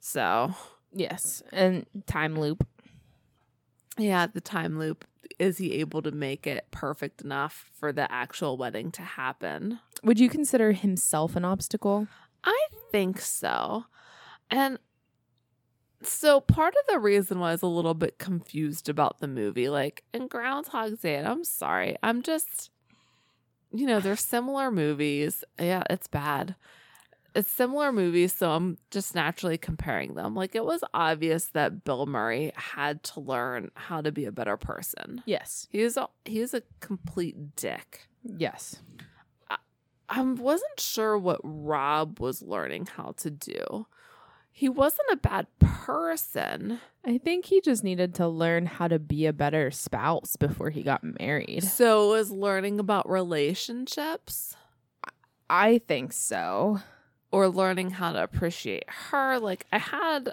So Yes. And time loop. yeah, the time loop. Is he able to make it perfect enough for the actual wedding to happen? Would you consider himself an obstacle? I think so. And so part of the reason why I was a little bit confused about the movie, like in Groundhog Day, and I'm sorry, I'm just, you know, they're similar movies. Yeah, it's bad. It's similar movies, so I'm just naturally comparing them. Like it was obvious that Bill Murray had to learn how to be a better person. Yes. He was a, he was a complete dick. Yes. I wasn't sure what Rob was learning how to do. He wasn't a bad person. I think he just needed to learn how to be a better spouse before he got married. So was learning about relationships I think so. Or learning how to appreciate her. Like I had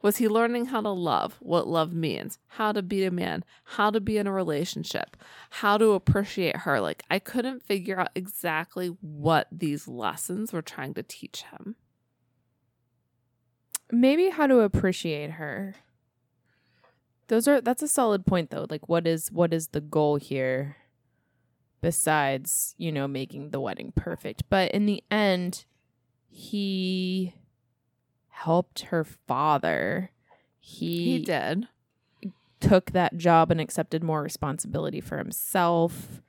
was he learning how to love, what love means, how to be a man, how to be in a relationship, how to appreciate her. Like I couldn't figure out exactly what these lessons were trying to teach him. Maybe how to appreciate her. Those are that's a solid point though. Like what is what is the goal here? besides, you know, making the wedding perfect. But in the end, he helped her father. He, He did. took that job and accepted more responsibility for himself.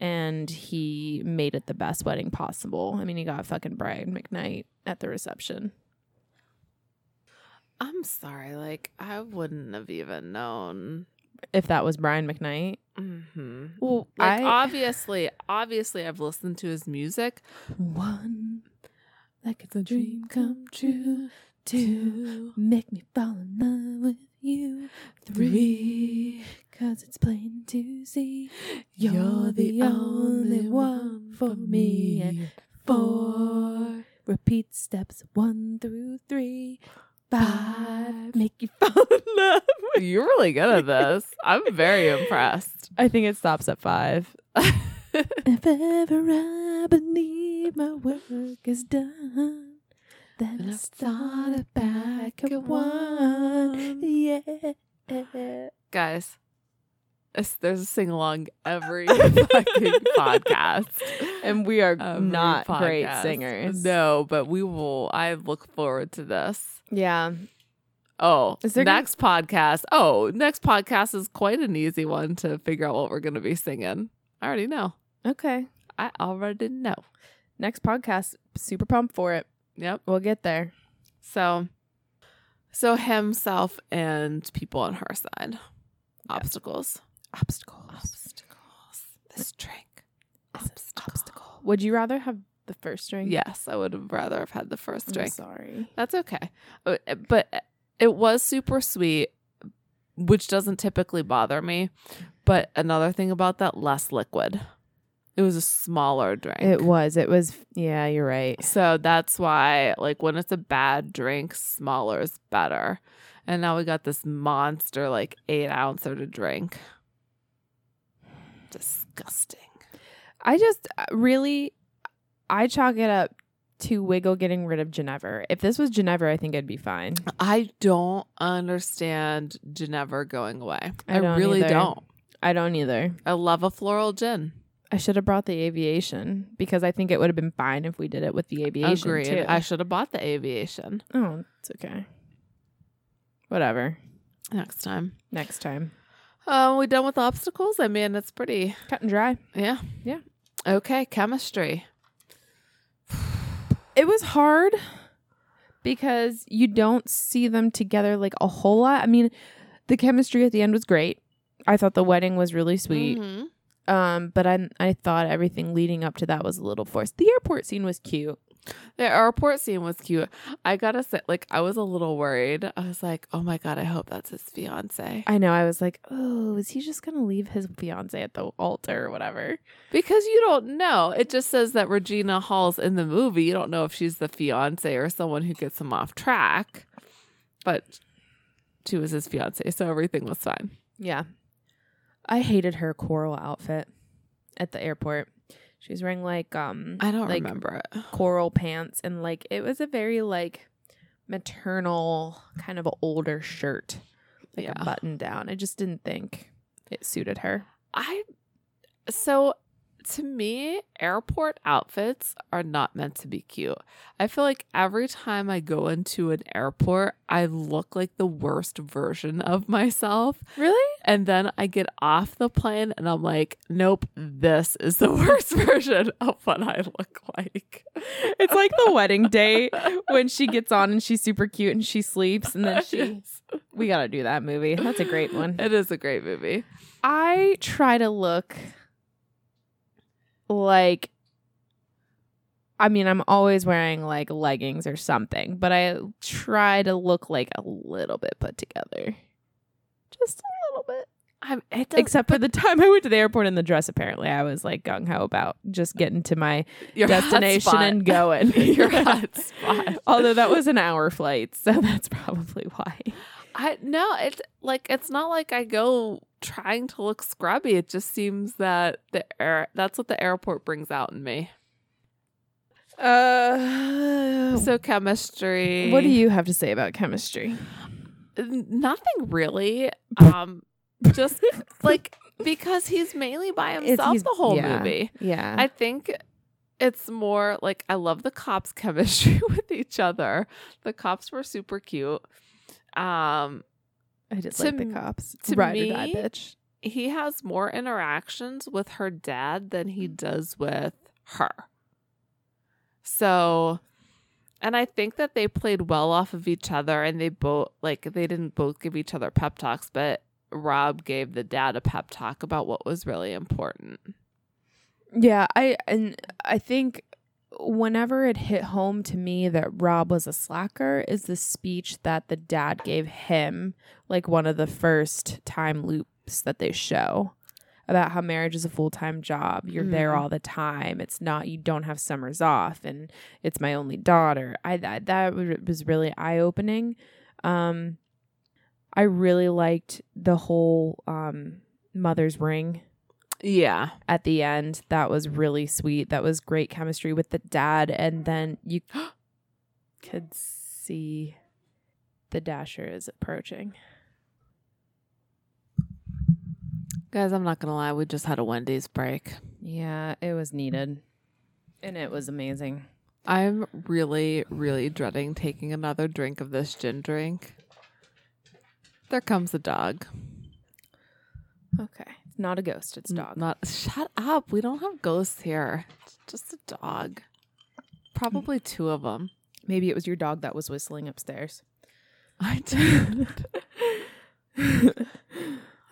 And he made it the best wedding possible. I mean, he got fucking Brian McKnight at the reception. I'm sorry. Like, I wouldn't have even known. If that was Brian McKnight. hmm Well, Like, I obviously, obviously, I've listened to his music. one like it's a dream come true. Two, make me fall in love with you. Three, cause it's plain to see you're the only one for me. And four, repeat steps one through three. Five, make you fall in love. with- You're really good at this. I'm very impressed. I think it stops at five. If ever I believe my work is done, then And I start start back at one. Yeah. Guys, there's a sing along every fucking podcast. And we are Every not great singers. No, but we will. I look forward to this. Yeah. Oh, Is there gonna- next podcast. Oh, next podcast is quite an easy one to figure out what we're going to be singing. I already know. Okay. I already know. Next podcast. Super pumped for it. Yep. We'll get there. So, so himself and people on her side. Obstacles. Obstacles. Obstacles. This drink. Obstacle. obstacle. Would you rather have the first drink? Yes, I would have rather have had the first I'm drink. sorry. That's okay. Uh, But it was super sweet, which doesn't typically bother me. But another thing about that, less liquid. It was a smaller drink. It was. It was. Yeah, you're right. So that's why, like, when it's a bad drink, smaller is better. And now we got this monster, like, eight ouncer to drink. Disgusting. I just uh, really, I chalk it up to Wiggle getting rid of Genever. If this was Genever, I think it'd be fine. I don't understand Genever going away. I I, don't really either. don't. I don't either. I love a floral gin. I should have brought the aviation because I think it would have been fine if we did it with the aviation Agreed. too. I should have bought the aviation oh, it's okay. Whatever. next time. Next time. Uh, we done with obstacles? I mean, it's pretty. Cut and dry. Yeah. Yeah. Okay, chemistry. It was hard because you don't see them together like a whole lot. I mean, the chemistry at the end was great. I thought the wedding was really sweet. Mhm. Um, but I I thought everything leading up to that was a little forced. The airport scene was cute. The airport scene was cute. I gotta say, like, I was a little worried. I was like, oh my God, I hope that's his fiance. I know. I was like, oh, is he just gonna leave his fiance at the altar or whatever? Because you don't know. It just says that Regina Hall's in the movie. You don't know if she's the fiance or someone who gets him off track. But she was his fiance, so everything was fine. Yeah. I hated her coral outfit at the airport. She was wearing like um I don't like remember it. coral pants and like it was a very like maternal kind of older shirt. Like Yeah. a button down. I just didn't think it suited her. I so to me, airport outfits are not meant to be cute. I feel like every time I go into an airport, I look like the worst version of myself. Really? And then I get off the plane and I'm like, nope, this is the worst version of what I look like. It's like the wedding day when she gets on and she's super cute and she sleeps and then she we got to do that movie. That's a great one. It is a great movie. I try to look like I mean, I'm always wearing like leggings or something, but I try to look like a little bit put together. Just a. I'm, it Except for the time I went to the airport in the dress, apparently. I was like gung ho about just getting to my destination and going. your hot spot. Although that was an hour flight, so that's probably why. I no, it's like it's not like I go trying to look scrubby. It just seems that the air that's what the airport brings out in me. Uh, So chemistry. what do you have to say about chemistry? Nothing really. Um, just like because he's mainly by himself the whole yeah. movie. Yeah. I think it's more like I love the cops' chemistry with each other. The cops were super cute. Um, I did to like the cops. to Ride or die, me, bitch. he has more interactions with her dad than he does with her. So, and I think that they played well off of each other and they both, like, they didn't both give each other pep talks, but Rob gave the dad a pep talk about what was really important. Yeah, I and I think whenever it hit home to me that Rob was a slacker is the speech that the dad gave him, like one of the first time loops that they show about how marriage is a full time job. You're there Mhm. all the time. It's not you don't have summers off, and it's my only daughter. I that that was really eye opening. Um, I really liked the whole um mother's ring Yeah. at the end. That was really sweet. That was great chemistry with the dad. And then you could see the Dasher is approaching. Guys, I'm not going to lie. We just had a Wendy's break. Yeah, it was needed. And it was amazing. I'm really, really dreading taking another drink of this gin drink. There comes the dog. Okay. It's not a ghost, it's a dog. Not shut up. We don't have ghosts here. It's just a dog. Probably two of them. Maybe it was your dog that was whistling upstairs. I did.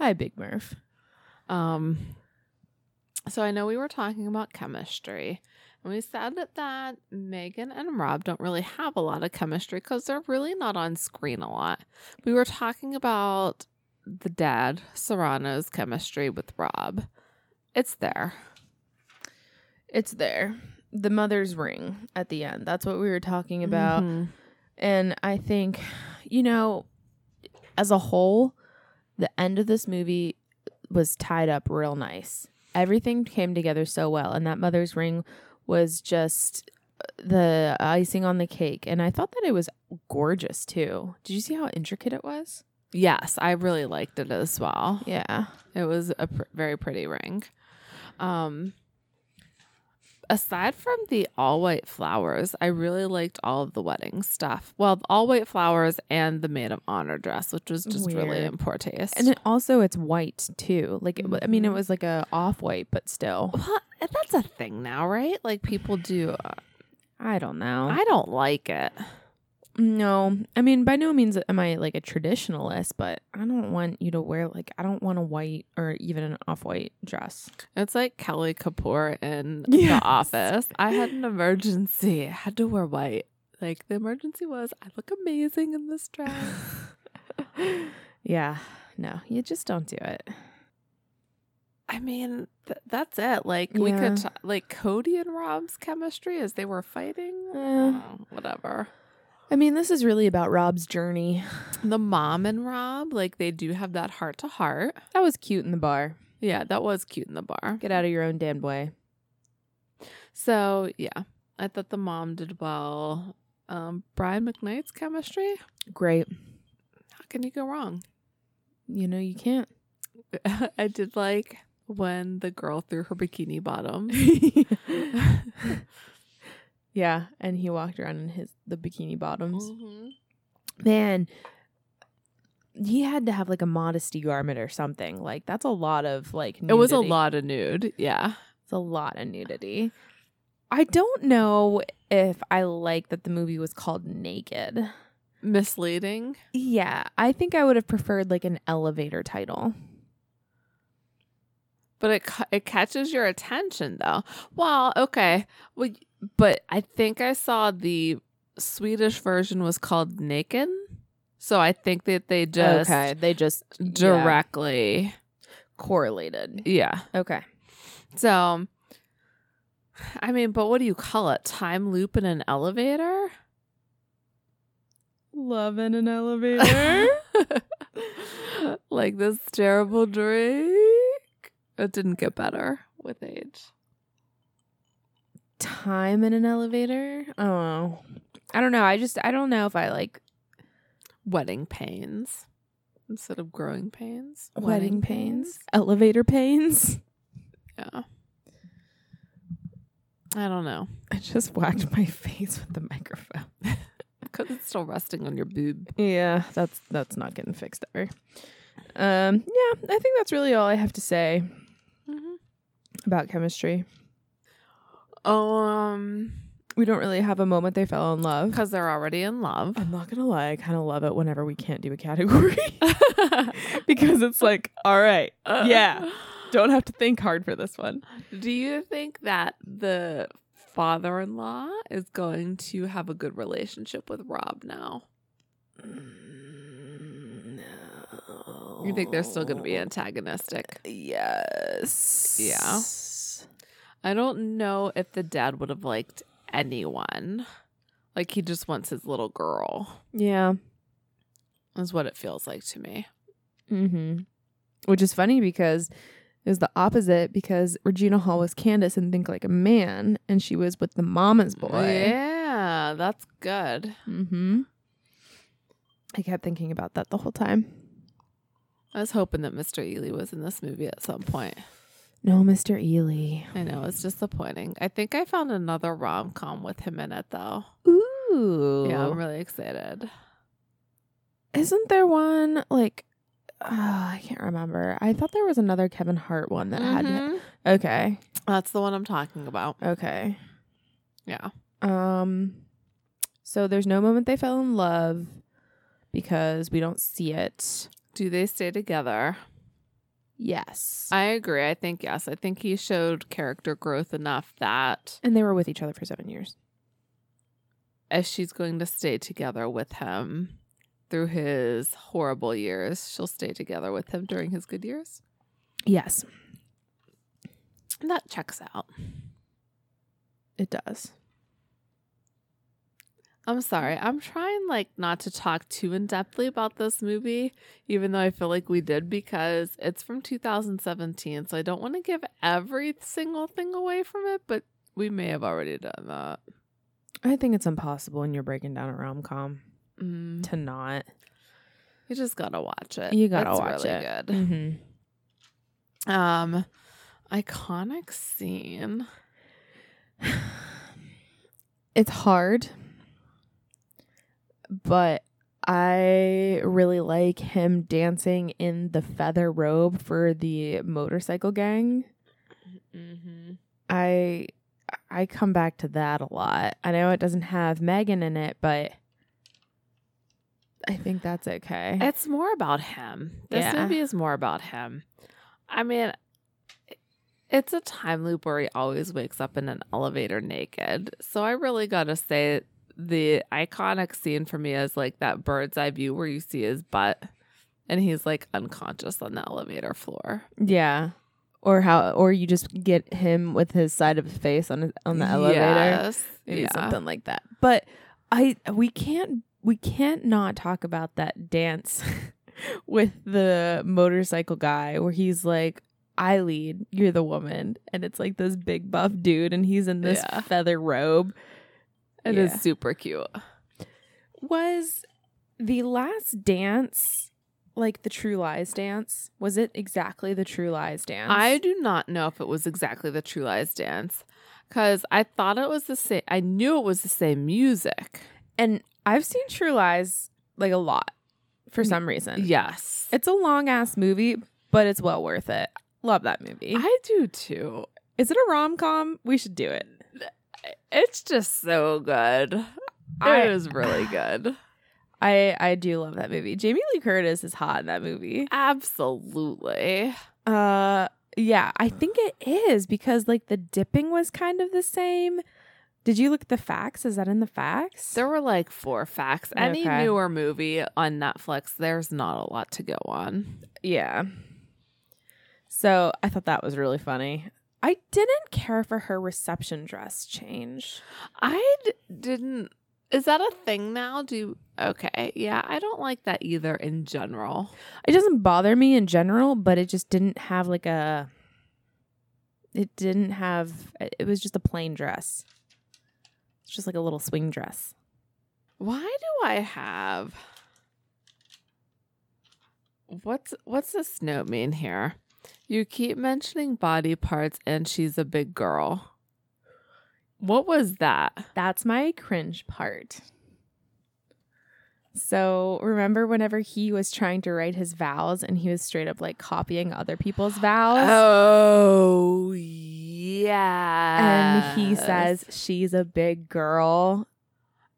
Hi, Big Murph. um. So I know we were talking about chemistry, and we said that, that Megan and Rob don't really have a lot of chemistry because they're really not on screen a lot. We were talking about the dad Cerrano's chemistry with Rob. It's there. It's there. The mother's ring at the end. That's what we were talking about. Mhm. And I think, you know, as a whole, the end of this movie was tied up real nice. Everything came together so well. And that mother's ring was just the icing on the cake. And I thought that it was gorgeous too. Did you see how intricate it was? Yes, I really liked it as well. Yeah. It was a pr- very pretty ring. Um, aside from the all white flowers, I really liked all of the wedding stuff. Well, all white flowers and the maid of honor dress, which was just really in poor taste. And it also, it's white too. Like, it, I mean, it Mhm. was like a off white, but still. well, that's a thing now, right? Like people do. uh, I don't know. I don't like it. No, I mean, by no means am I like a traditionalist, but I don't want you to wear like I don't want a white or even an off-white dress. It's like Kelly Kapoor in Yes. The Office. I had an emergency. I had to wear white. Like the emergency was, I look amazing in this dress. yeah, no, you just don't do it. I mean, th- that's it. Like we could, t- like Cody and Rob's chemistry as they were fighting. Eh. Oh, whatever. I mean, this is really about Rob's journey. The mom and Rob, like they do have that heart to heart. That was cute in the bar. Yeah, that was cute in the bar. Get out of your own damn way. So yeah, I thought the mom did well. Um, Brian McKnight's chemistry. Great. How can you go wrong? You know you can't. I did like when the girl threw her bikini bottom. yeah, and he walked around in his the bikini bottoms. Mhm. Man, he had to have like a modesty garment or something. Like that's a lot of like. It was a lot of nude. Yeah. It's a lot of nudity. I don't know if I like that the movie was called Naked. Misleading. Yeah, I think I would have preferred like an elevator title. But it it catches your attention though. Well, okay. Well, but I think I saw the Swedish version was called Naked. So I think that they just okay, they just directly correlated. yeah. Okay. So I mean, but what do you call it? Time loop in an elevator? Love in an elevator. like this terrible drink. It didn't get better with age. Time in an elevator. Oh, I don't know. I just I don't know if I like. Wedding pains. instead of growing pains. Wedding pains, elevator pains. Yeah. I don't know. I just whacked my face with the microphone. Because it's still resting on your boob. Yeah, that's that's not getting fixed ever. Um, yeah, I think that's really all I have to say Mm-hmm. about chemistry. Um, We don't really have a moment they fell in love. because they're already in love. I'm not gonna lie, I kind of love it whenever we can't do a category because it's like, all right, yeah, don't have to think hard for this one. Do you think that the father-in-law is going to have a good relationship with Rob now? No. You think they're still going to be antagonistic? Yes. Yeah. I don't know if the dad would have liked anyone. Like he just wants his little girl. Yeah. Is what it feels like to me. Mm-hmm. Which is funny because it was the opposite because Regina Hall was Candace and Think Like a Man, and she was with the mama's boy. Yeah, that's good. Mm-hmm. I kept thinking about that the whole time. I was hoping that Mr. Ely was in this movie at some point. No, Mr. Ely. I know it's disappointing. I think I found another rom com with him in it though. Ooh. Yeah, I'm really excited. Isn't there one like uh, I can't remember. I thought there was another Kevin Hart one that had Mhm. Okay. That's the one I'm talking about. Okay. Yeah. Um so there's no moment they fell in love because we don't see it. Do they stay together? Yes. I agree. I think yes. I think he showed character growth enough that and they were with each other for 7 years. as she's going to stay together with him through his horrible years, she'll stay together with him during his good years. Yes, And that checks out. it does. I'm sorry. I'm trying like not to talk too in depthly about this movie, even though I feel like we did because it's from 2017. So I don't want to give every single thing away from it, but we may have already done that. I think it's impossible when you're breaking down a rom-com Mm, to not. you just gotta watch it. You gotta It's watch really it. Good. Mm-hmm. Um, iconic scene. It's hard, but I really like him dancing in the feather robe for the motorcycle gang. Mm-hmm. I I come back to that a lot. I know it doesn't have Megan in it, but I think that's okay. It's more about him. This Yeah. movie is more about him. I mean, it's a time loop where he always wakes up in an elevator naked. So I really got to say the iconic scene for me is like that bird's eye view where you see his butt and he's like unconscious on the elevator floor. Yeah. Or how or you just get him with his side of his face on his, on the elevator. Yes. Maybe yeah. something like that. But I we can't we can't not talk about that dance with the motorcycle guy where he's like I lead, you're the woman, and it's like this big buff dude, and he's in this Yeah. feather robe. It is Yeah. super cute. Was the last dance like the True Lies dance? Was it exactly the True Lies dance? I do not know if it was exactly the True Lies dance because I thought it was the same. I knew it was the same music. and I've seen True Lies like a lot for mm, some reason. Yes. It's a long ass movie, but it's well worth it. Love that movie. I do too. Is it a rom com? We should do it. It's just so good. I- it is really good. I I do love that movie. Jamie Lee Curtis is hot in that movie. Absolutely. Uh yeah, I think it is because like the dipping was kind of the same. Did you look at the facts? Is that in the facts? There were like four facts. Any Okay. newer movie on Netflix, there's not a lot to go on. Yeah. So I thought that was really funny. I didn't care for her reception dress change. I d- didn't. Is that a thing now? Do okay? Yeah, I don't like that either in general. It doesn't bother me in general, but it just didn't have like a. It didn't have. It was just a plain dress. It's just like a little swing dress. Why do I have What's what's this note mean here? You keep mentioning body parts and she's a big girl. What was that? That's my cringe part. So remember whenever he was trying to write his vows and he was straight up like copying other people's vows? Oh yeah. And he says she's a big girl.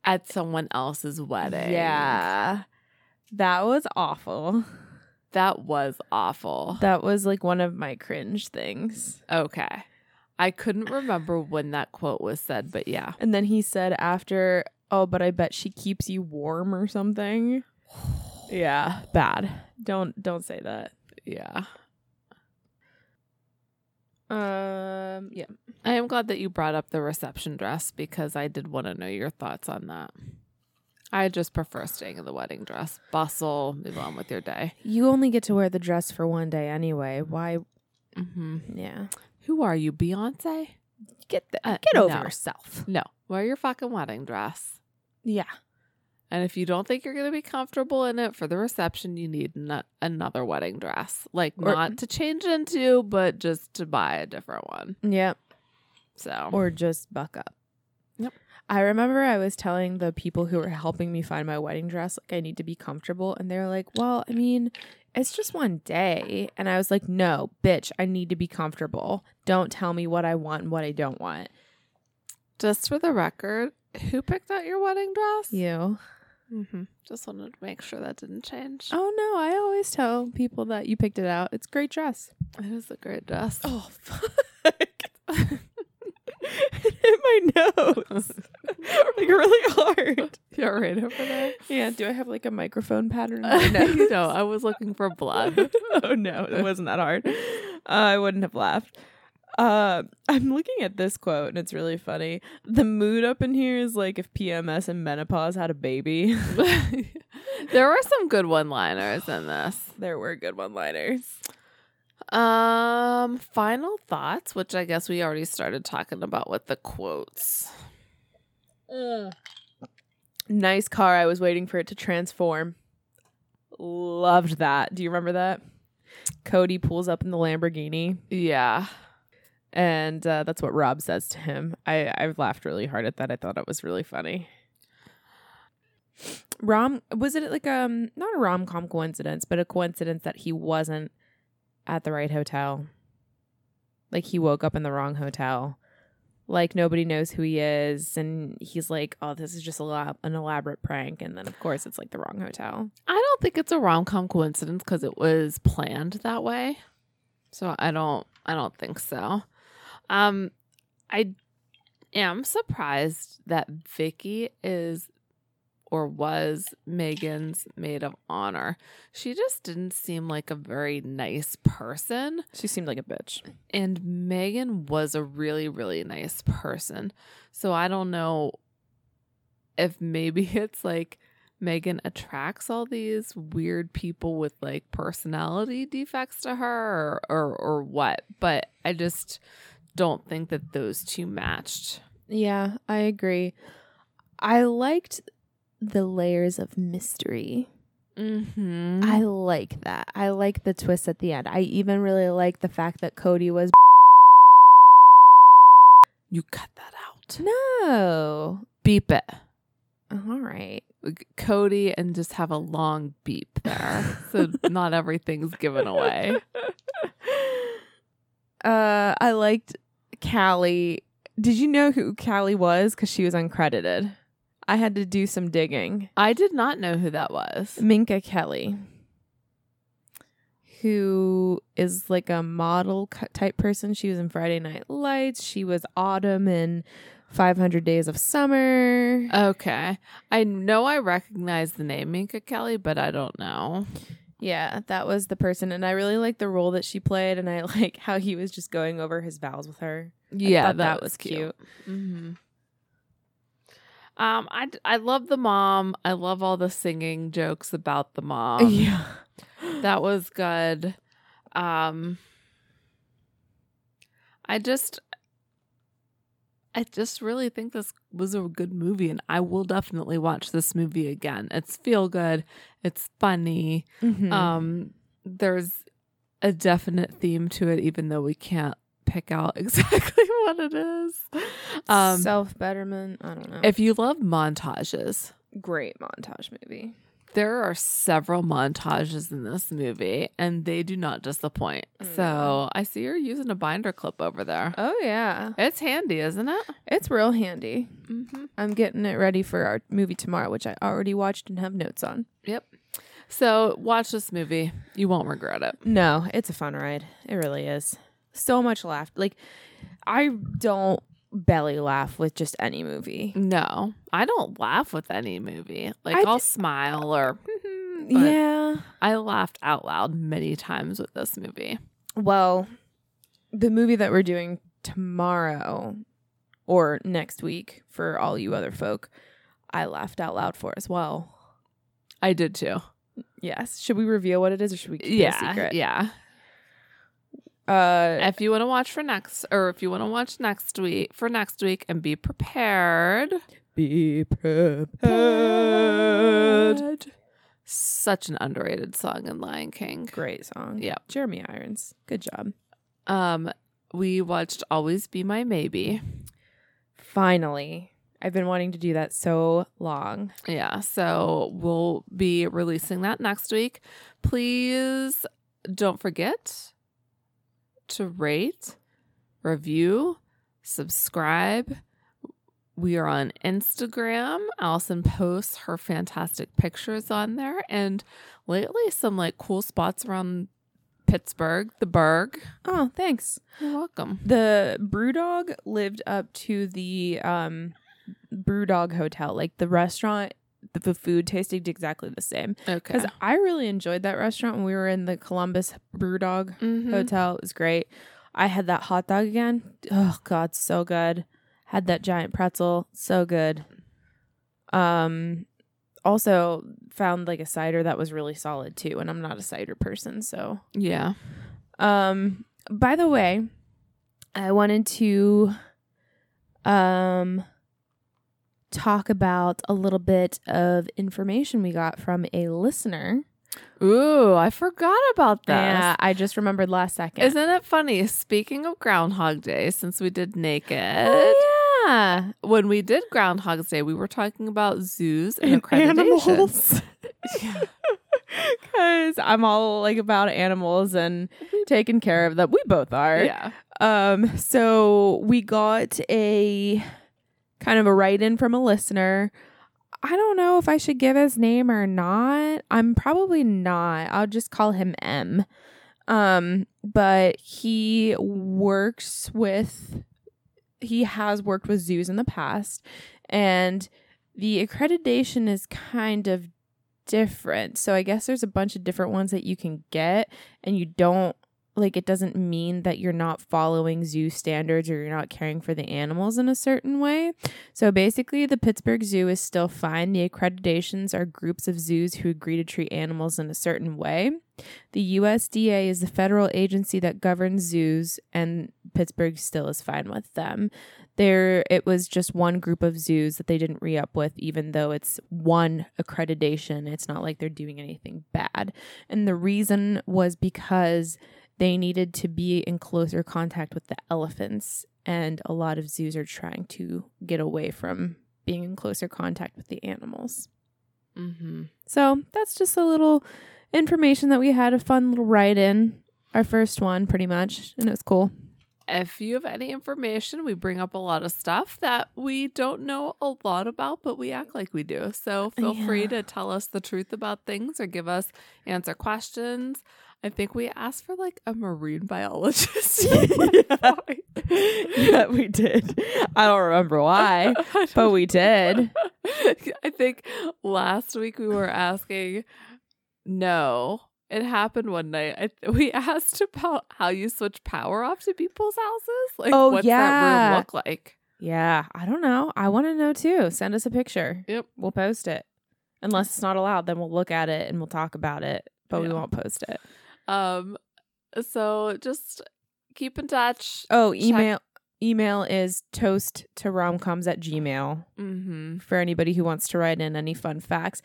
at someone else's wedding. Yeah. That was awful. That was awful. That was like one of my cringe things. Okay. I couldn't remember when that quote was said, but yeah. And then he said after, "Oh, but I bet she keeps you warm or something." Yeah, bad. Don't don't say that. Yeah. Um, yeah. I am glad that you brought up the reception dress because I did want to know your thoughts on that. I just prefer staying in the wedding dress. Bustle, move on with your day. You only get to wear the dress for one day anyway. Why? hmm Yeah. Who are you, Beyonce? Get the, Uh, get over no. yourself. No, wear your fucking wedding dress. Yeah. And if you don't think you're going to be comfortable in it for the reception, you need no- another wedding dress. Like, Or- not to change into, but just to buy a different one. Yep. So, Or just buck up. I remember I was telling the people who were helping me find my wedding dress, like, I need to be comfortable. And they're like, well, I mean, it's just one day. And I was like, no, bitch, I need to be comfortable. Don't tell me what I want and what I don't want. just for the record, who picked out your wedding dress? You. Mm-hmm. Just wanted to make sure that didn't change. Oh, no. I always tell people that you picked it out. It's a great dress. It is a great dress. Oh, fuck. it hit my nose. like really hard. You're right over there. Yeah, do I have like a microphone pattern? nose? no, I was looking for blood. oh no, it wasn't that hard. Uh, I wouldn't have laughed. Uh, I'm looking at this quote and it's really funny. The mood up in here is like if PMS and menopause had a baby. there were some good one-liners in this. there were good one-liners. Um, final thoughts, which I guess we already started talking about with the quotes. Nice car. I was waiting for it to transform. Loved that. Do you remember that? Cody pulls up in the Lamborghini, Yeah. and uh, that's what Rob says to him. I I've laughed really hard at that. I thought it was really funny. Rom was it like um not a rom com coincidence, but a coincidence that he wasn't at the right hotel. Like he woke up in the wrong hotel. Like nobody knows who he is, and he's like, "Oh, this is just a lab- an elaborate prank." And then, of course, it's like the wrong hotel. I don't think it's a rom-com coincidence because it was planned that way. So I don't I don't think so. Um I am surprised that Vicky is or was Megan's maid of honor. She just didn't seem like a very nice person. She seemed like a bitch. And Megan was a really, really nice person. So I don't know if maybe it's like Megan attracts all these weird people with like personality defects to her or, or, or what. But I just don't think that those two matched. Yeah, I agree. I liked the layers of mystery. Mm-hmm. I like that. I like the twist at the end. I even really like the fact that Cody was you cut that out. no. Beep it. All right. Cody and just have a long beep there. so not everything's given away. Uh, I liked Callie. Did you know who Callie was? Because she was uncredited. I had to do some digging. I did not know who that was. Minka Kelly, who is like a model type person. She was in Friday Night Lights. She was Autumn in 500 Days of Summer. Okay. I know I recognize the name Minka Kelly, but I don't know. yeah, that was the person. And I really like the role that she played. And I like how he was just going over his vows with her. Yeah, thought that was cute. hmm Um, I I love the mom. I love all the singing jokes about the mom. yeah. That was good. Um, I just, I just really think this was a good movie, and I will definitely watch this movie again. It's feel good. It's funny. Mhm. Um, there's a definite theme to it, even though we can't pick out exactly what it is. Um, Self betterment. I don't know. if you love montages, Great montage movie. there are several montages in this movie, and they do not disappoint. So I see you're using a binder clip over there. Oh yeah, It's handy, isn't it? it's real handy. Mm-hmm. I'm getting it ready for our movie tomorrow, which I already watched and have notes on. Yep. So watch this movie. You won't regret it. No, it's a fun ride. It really is. So much laugh. Like I don't belly laugh with just any movie. No, I don't laugh with any movie. Like I I'll d- smile or yeah. I laughed out loud many times with this movie. Well, the movie that we're doing tomorrow or next week for all you other folk, I laughed out loud for as well. I did too. Yes. Should we reveal what it is or should we keep it a secret? yeah. Uh If you want to watch for next, or if you want to watch next week for next week, and be prepared. be Prepared. Such an underrated song in Lion King. Great song. Yeah. Jeremy Irons. Good job. Um, we watched "Always Be My Maybe." Finally. I've been wanting to do that so long. Yeah, so we'll be releasing that next week. Please don't forget to rate, review, subscribe. We are on Instagram. Allison posts her fantastic pictures on there. And lately, some like cool spots around Pittsburgh, the Burgh. Oh, thanks. You're welcome. The Brewdog lived up to the um Brewdog Hotel. Like the restaurant, the, food tasted exactly the same. Okay. Because I really enjoyed that restaurant when we were in the Columbus Brewdog Mhm. Hotel. It was great. I had that hot dog again. Oh God, so good. Had that giant pretzel, so good. Um, also found like a cider that was really solid too, and I'm not a cider person, so Yeah. um, by the way, I wanted to um talk about a little bit of information we got from a listener. Ooh, I forgot about that. Yeah, I just remembered last second. Isn't it funny? Speaking of Groundhog Day, since we did Naked, Oh, yeah. when we did Groundhog's Day, we were talking about zoos and, And animals. Yeah. Cuz I'm all like about animals and taking care of them. We both are. yeah. Um, so we got a kind of a write in from a listener. I don't know if I should give his name or not. I'm probably not. I'll just call him M. Um, but he works with he has worked with zoos in the past and the accreditation is kind of different. So I guess there's a bunch of different ones that you can get and you don't like it doesn't mean that you're not following zoo standards or you're not caring for the animals in a certain way. So basically, the Pittsburgh Zoo is still fine. The accreditations are groups of zoos who agree to treat animals in a certain way. The USDA is the federal agency that governs zoos, and Pittsburgh still is fine with them. There, it was just one group of zoos that they didn't re up with, even though it's one accreditation. It's not like they're doing anything bad. And the reason was because they needed to be in closer contact with the elephants and a lot of zoos are trying to get away from being in closer contact with the animals Mm-hmm. so that's just a little information that we had a fun little write in our first one pretty much and it was cool If you have any information, we bring up a lot of stuff that we don't know a lot about, but we act like we do. So feel free to tell us the truth about things or give us answer questions. I think we asked for like a marine biologist. point. yeah we did i don't remember why but we did I think last week we were asking. No, it happened one night. I th- we asked about how you switch power off to people's houses. Like, Oh, what's that yeah. room look like? yeah i don't know i want to know too send us a picture Yep. we'll post it unless it's not allowed then we'll look at it and we'll talk about it but we won't post it Um, so just keep in touch. Oh, Check- email email is toast to romcoms at gmail Mm-hmm. for anybody who wants to write in any fun facts.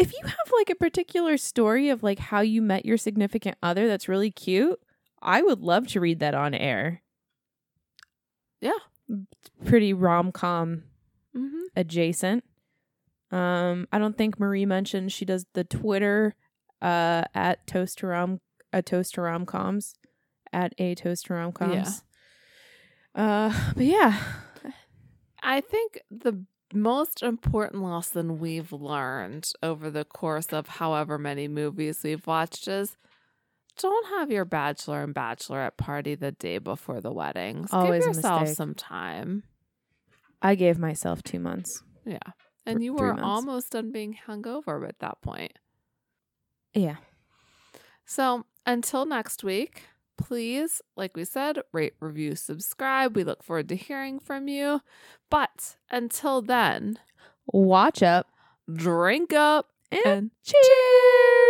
If you have like a particular story of like how you met your significant other that's really cute, I would love to read that on air. Yeah. Pretty rom com Mm-hmm. adjacent. Um, I don't think Marie mentioned she does the Twitter uh at toast to rom a toast to rom coms at a toast to rom coms. Uh, but yeah, I think the most important lesson we've learned over the course of however many movies we've watched is don't have your bachelor and bachelorette party the day before the wedding. Always Give yourself some time. I gave myself two months. Yeah. And you were months. almost done being hungover at that point. Yeah. So until next week, please, like we said, rate, review, subscribe. We look forward to hearing from you. But until then, Watch up drink up and and cheers.